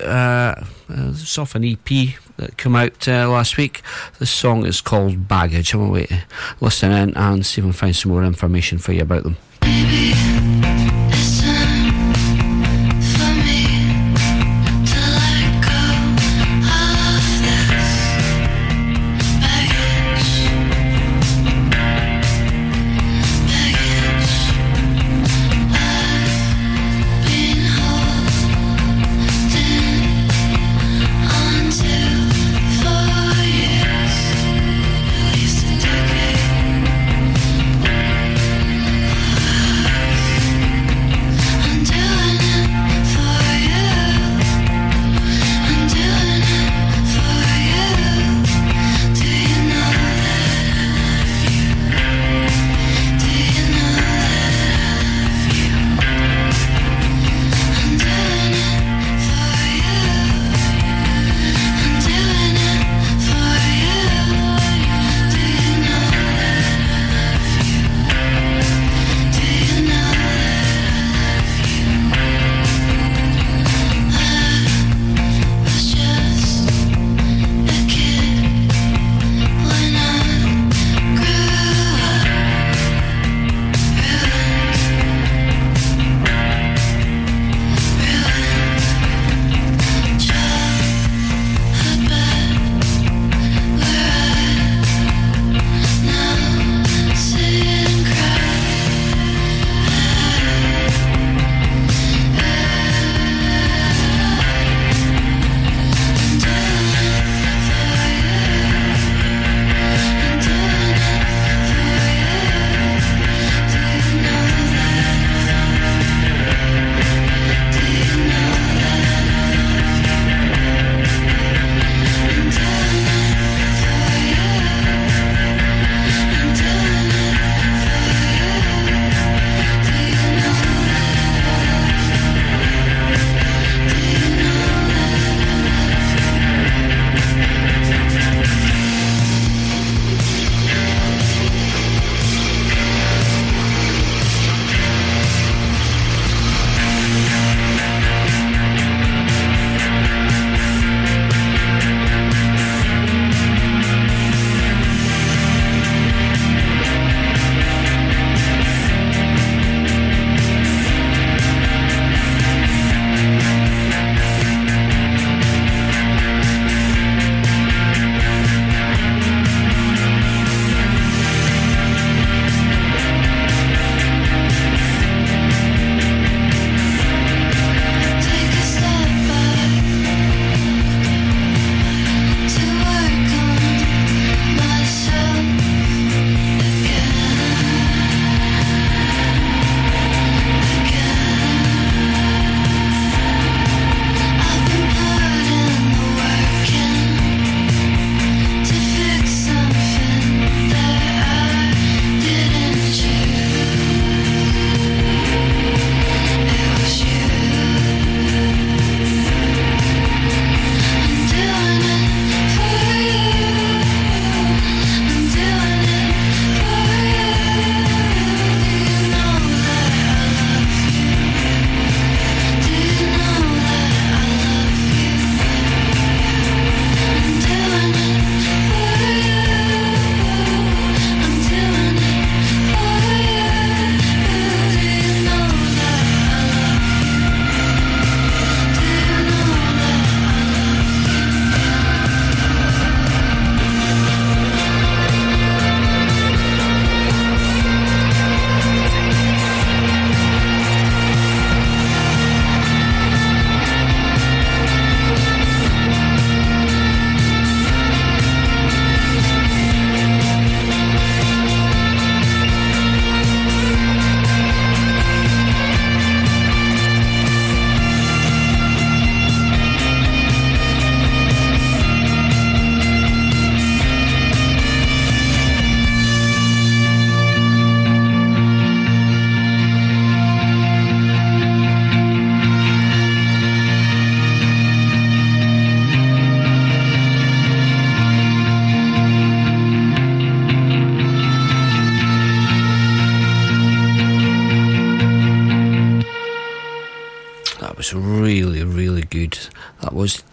Speaker 4: Uh, it's off an EP that came out uh, last week. The song is called Baggage. I'm going to listen in and see if we can find some more information for you about them. was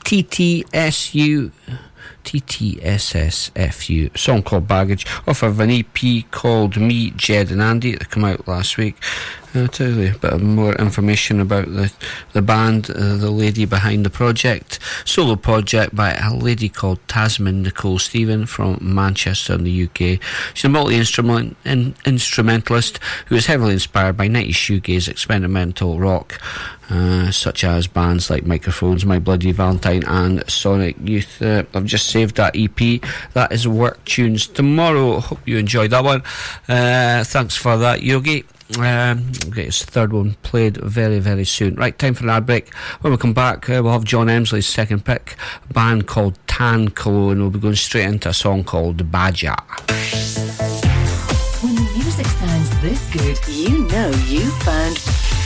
Speaker 4: TTSU. TTSSFU, song called Baggage, off of an EP called Me, Jed and Andy that came out last week. I'll tell you a bit more information about the, the band, uh, the lady behind the project. Solo project by a lady called Tasmin Nicole Stephen from Manchester in the UK. She's a multi instrumentalist who is heavily inspired by 90s shoegaze experimental rock. Uh, such as bands like Microphones, My Bloody Valentine, and Sonic Youth. Uh, I've just saved that EP. That is Work Tunes tomorrow. Hope you enjoyed that one. Uh, thanks for that, Yogi. Um, we'll get his third one played very, very soon. Right, time for an ad break. When we come back, uh, we'll have John Emsley's second pick, a band called Tan Cologne. We'll be going straight into a song called Badger.
Speaker 5: When the music sounds this good, you know you found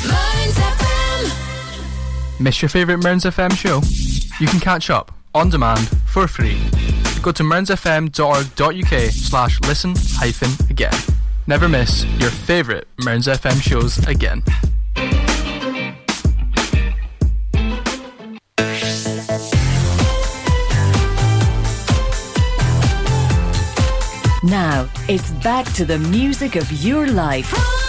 Speaker 5: Mearns FM.
Speaker 10: Miss your favourite Mearns FM show? You can catch up on demand for free. Go to mearnsfm.org.uk slash listen hyphen again. Never miss your favourite Mearns FM shows again.
Speaker 5: Now, it's back to the music of your life.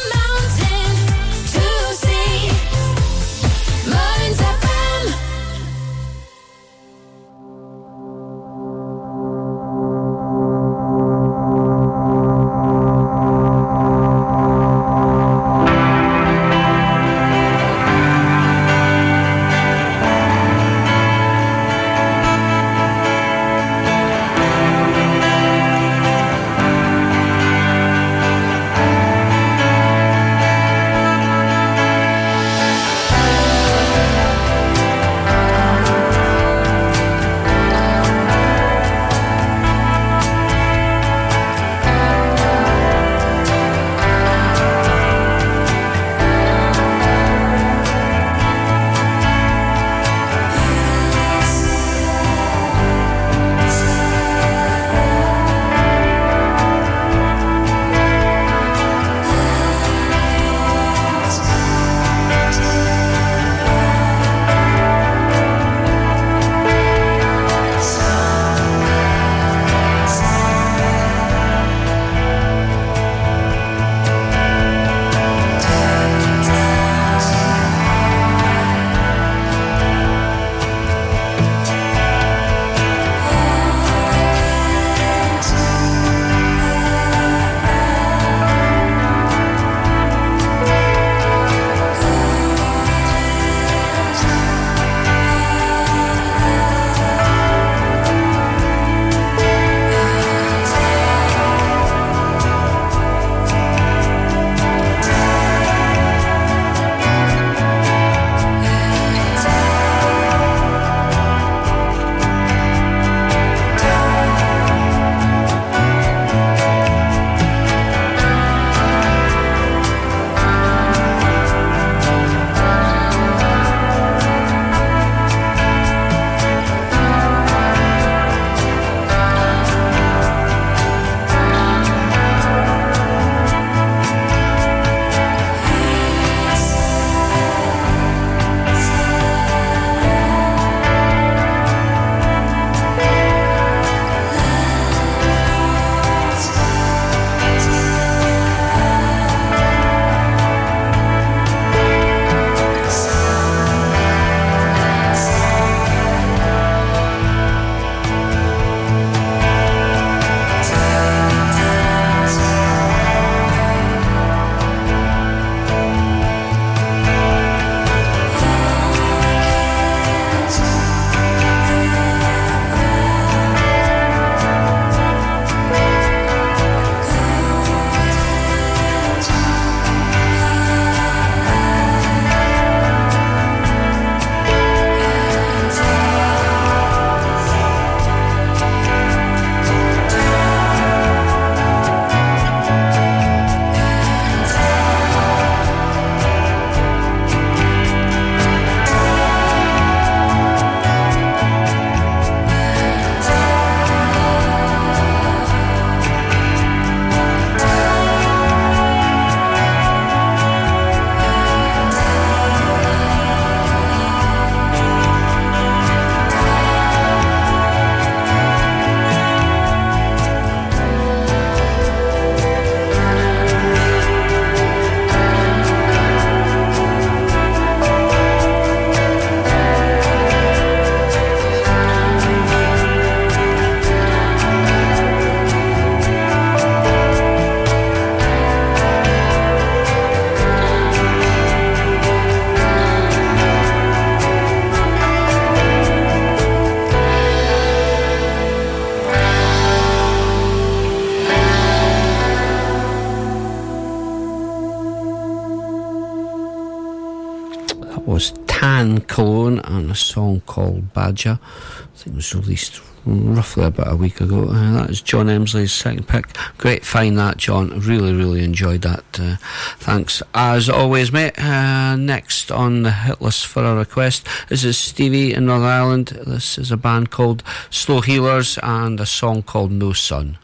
Speaker 11: Was released roughly about a week ago. Uh, that is John Emsley's second pick. Great find that, John. Really, really enjoyed that. Uh, thanks. As always, mate. Uh, next on the hit list for a request this is Stevie in Northern Ireland. This is a band called Slow Healers and a song called No Sun.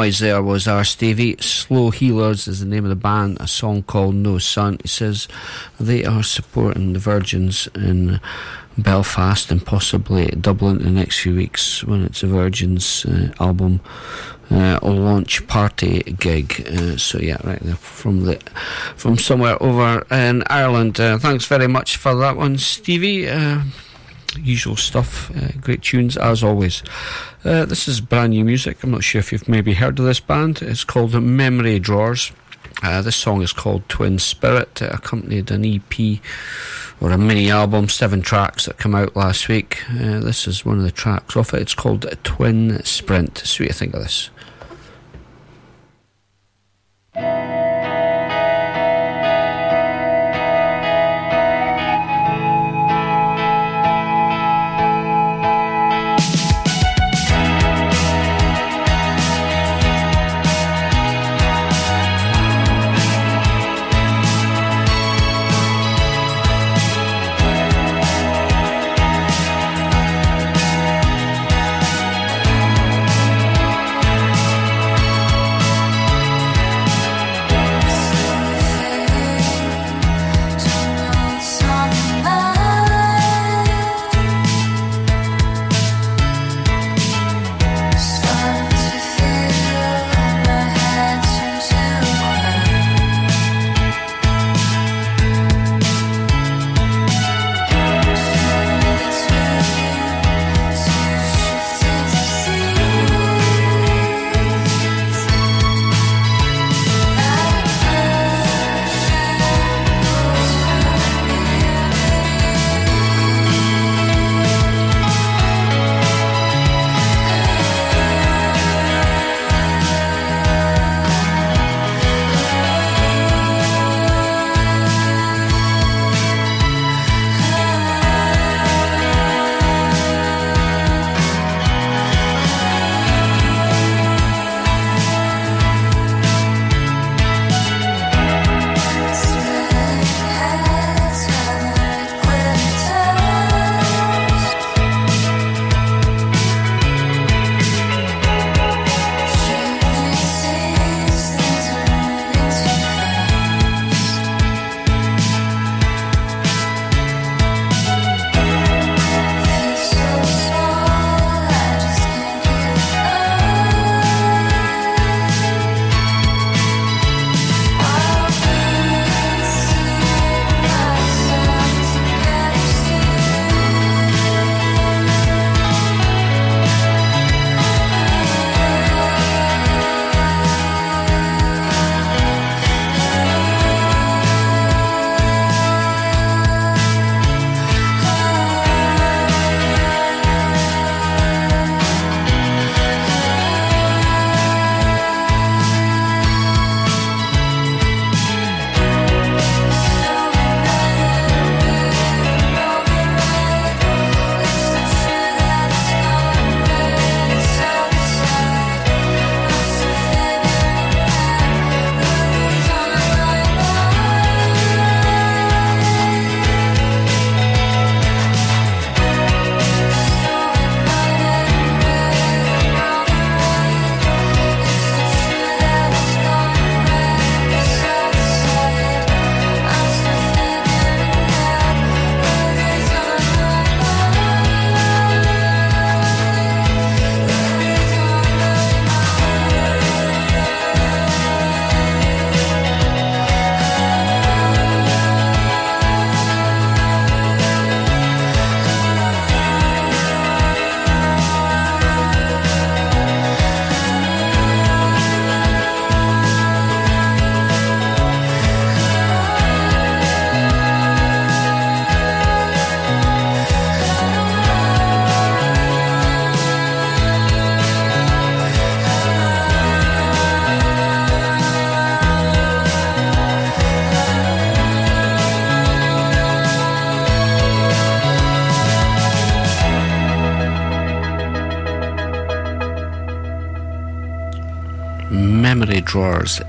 Speaker 11: Noise there was our Stevie. Slow Healers is the name of the band, a song called No Sun. He says they are supporting the Virgins in Belfast and possibly Dublin in the next few weeks when it's a Virgins uh, album uh, launch party gig. Uh, so yeah, right there from the from somewhere over in Ireland. Uh, thanks very much for that one, Stevie. Usual stuff, uh, great tunes as always. Uh, this is brand new music. I'm not sure if you've maybe heard of this band. It's called Memory Drawers. Uh, this song is called Twin Spirit. It accompanied an EP or a mini album, seven tracks that came out last week. Uh, this is one of the tracks off it. It's called Twin Spirit. What you think of this.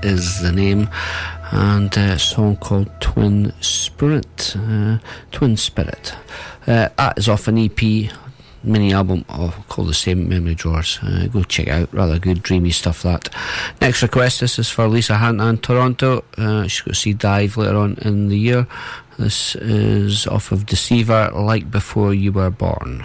Speaker 5: Is the name, and a song called Twin Spirit. Uh, Twin Spirit. Uh, that is off an EP mini album called the same Memory Drawers. Uh, go check out. Rather good, dreamy stuff. That. Next request. This is for Lisa Hanton, Toronto. Uh, she's going to see Dive later on in the year. This is off of Deceiver, like before you were born.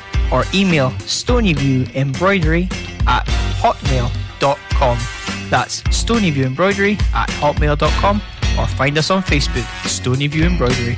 Speaker 12: or email stonyviewembroidery at hotmail.com. That's stonyviewembroidery at hotmail.com or find us on Facebook, Stonyview Embroidery.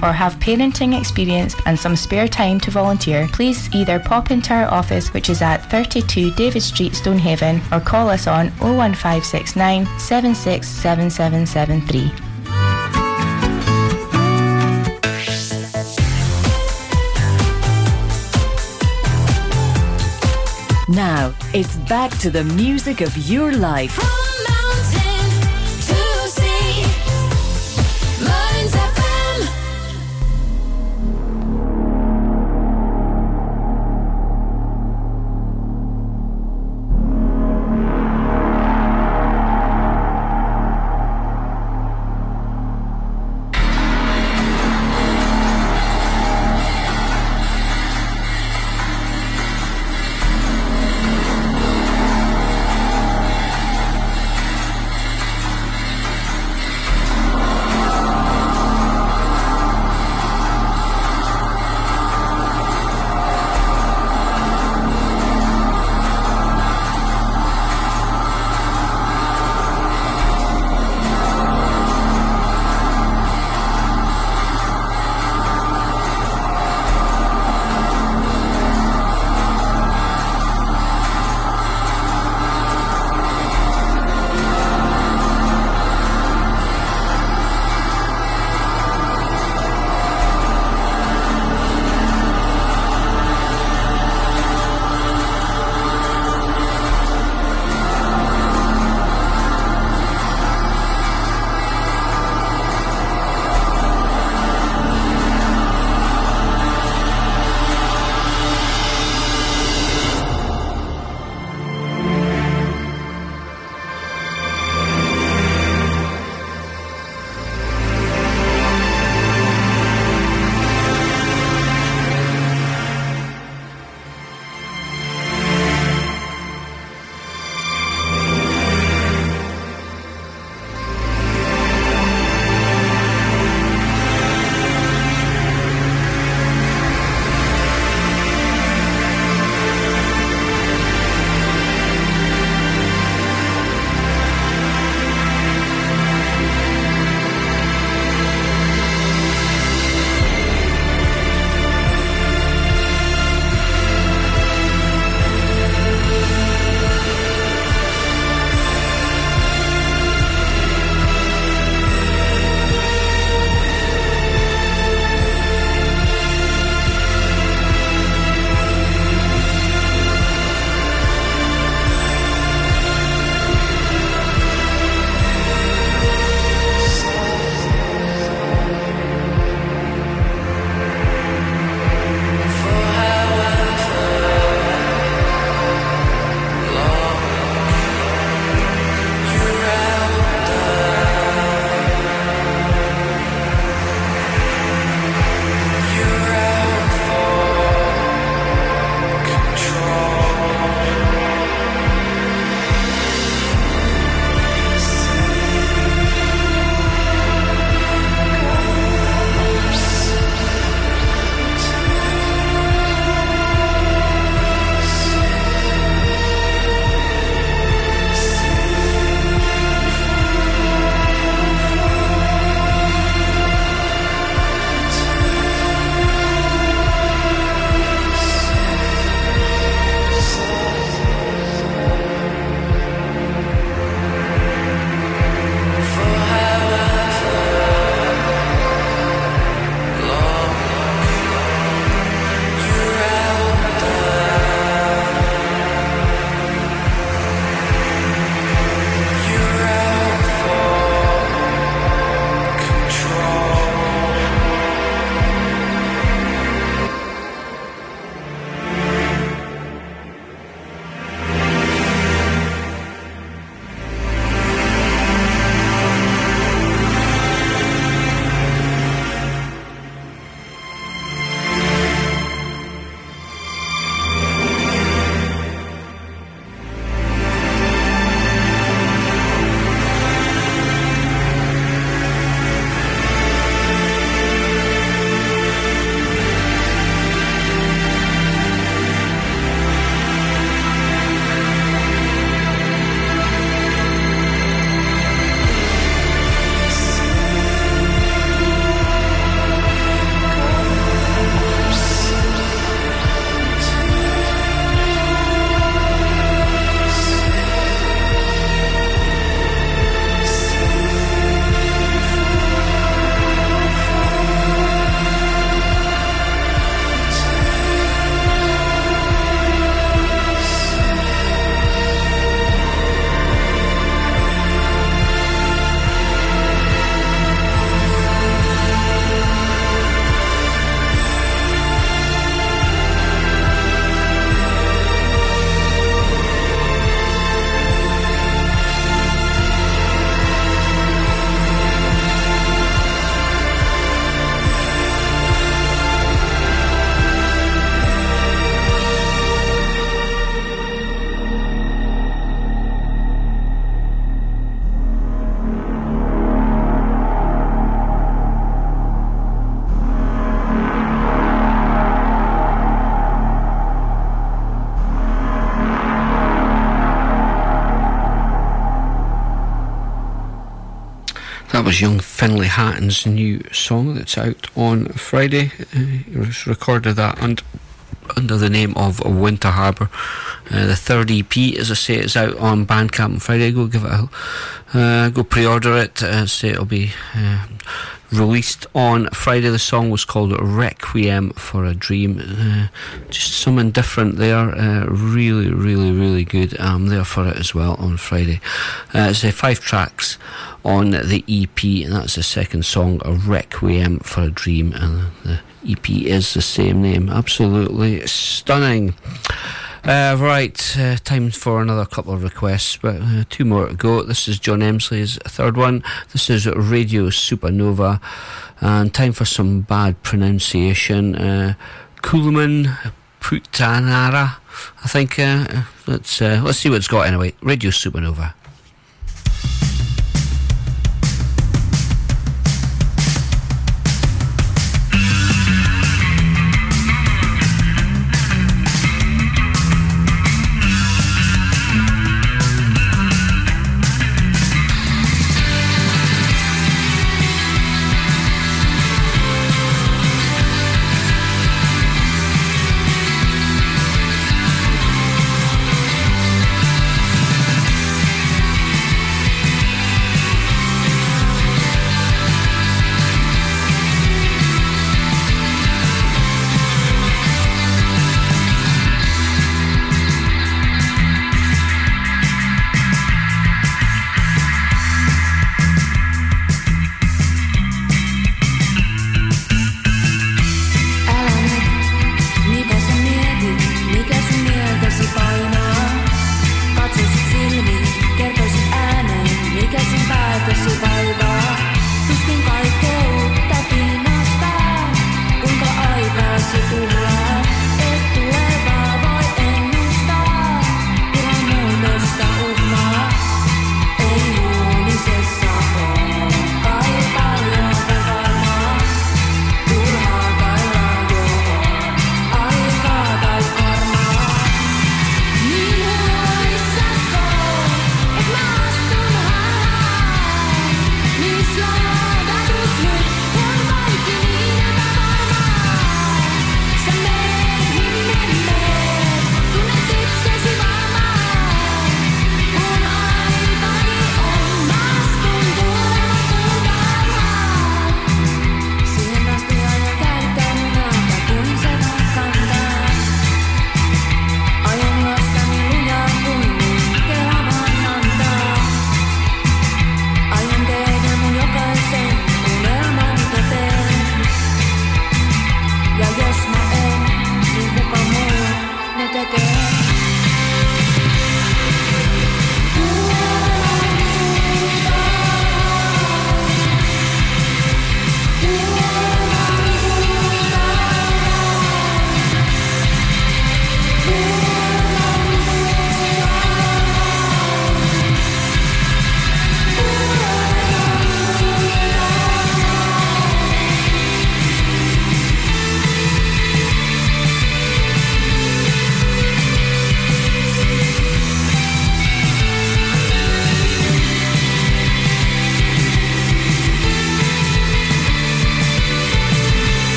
Speaker 13: or have parenting experience and some spare time to volunteer, please either pop into our office, which is at 32 David Street, Stonehaven, or call us on 01569 767773.
Speaker 14: Now, it's back to the music of your life.
Speaker 15: Was young Finlay Hatton's new song that's out on Friday. Uh, he recorded that under, under the name of Winter Harbour. Uh, the third EP, as I say, is out on Bandcamp on Friday. Go give it a uh, go pre-order it. Uh, say it'll be uh, released on Friday. The song was called Requiem for a Dream. Uh, just something different there. Uh, really, really, really good. I'm there for it as well on Friday. Uh, it's uh, five tracks on the EP, and that's the second song, a Requiem for a Dream, and the EP is the same name. Absolutely stunning. Uh, right, uh, time for another couple of requests, but uh, two more to go. This is John Emsley's third one. This is Radio Supernova, and time for some bad pronunciation. Uh, Kulman Putanara, I think. Uh, let's uh, let's see what it's got anyway. Radio Supernova.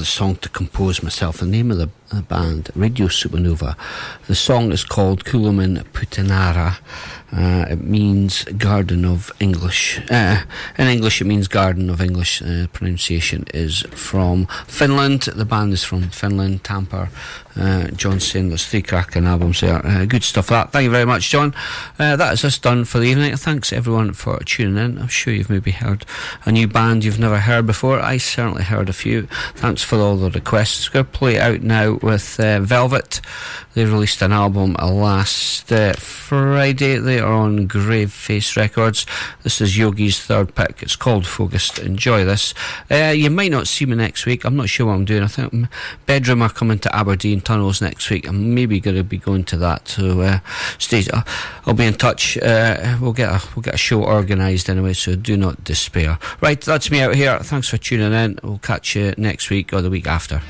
Speaker 15: The song to compose myself. The name of the
Speaker 4: band Radio Supernova. The song is called Kulumin Putanara. Uh, it means Garden of English. Uh, in English, it means Garden of English. Uh, pronunciation is from Finland. The band is from Finland, Tampere. Uh, John saying there's three cracking albums there. Uh, good stuff. That. Thank you very much, John. Uh, that is us done for the evening. Thanks everyone for tuning in. I'm sure you've maybe heard a new band you've never heard before. I certainly heard a few. Thanks for all the requests. We're Going to play out now with Velvet. They released an album last uh, Friday. They are on Graveface Records. This is Yogi's third pick. It's called Focused. Enjoy this. Uh, you might not see me next week. I'm not sure what I'm doing. I think Bedroom are coming to Aberdeen Tunnels next week. I'm maybe going to be going to that. So uh, stay. I'll, be in touch. Uh, we'll get a we'll get a show organised anyway. So do not despair. Right, that's me out here. Thanks for tuning in. We'll catch you next week or the week after.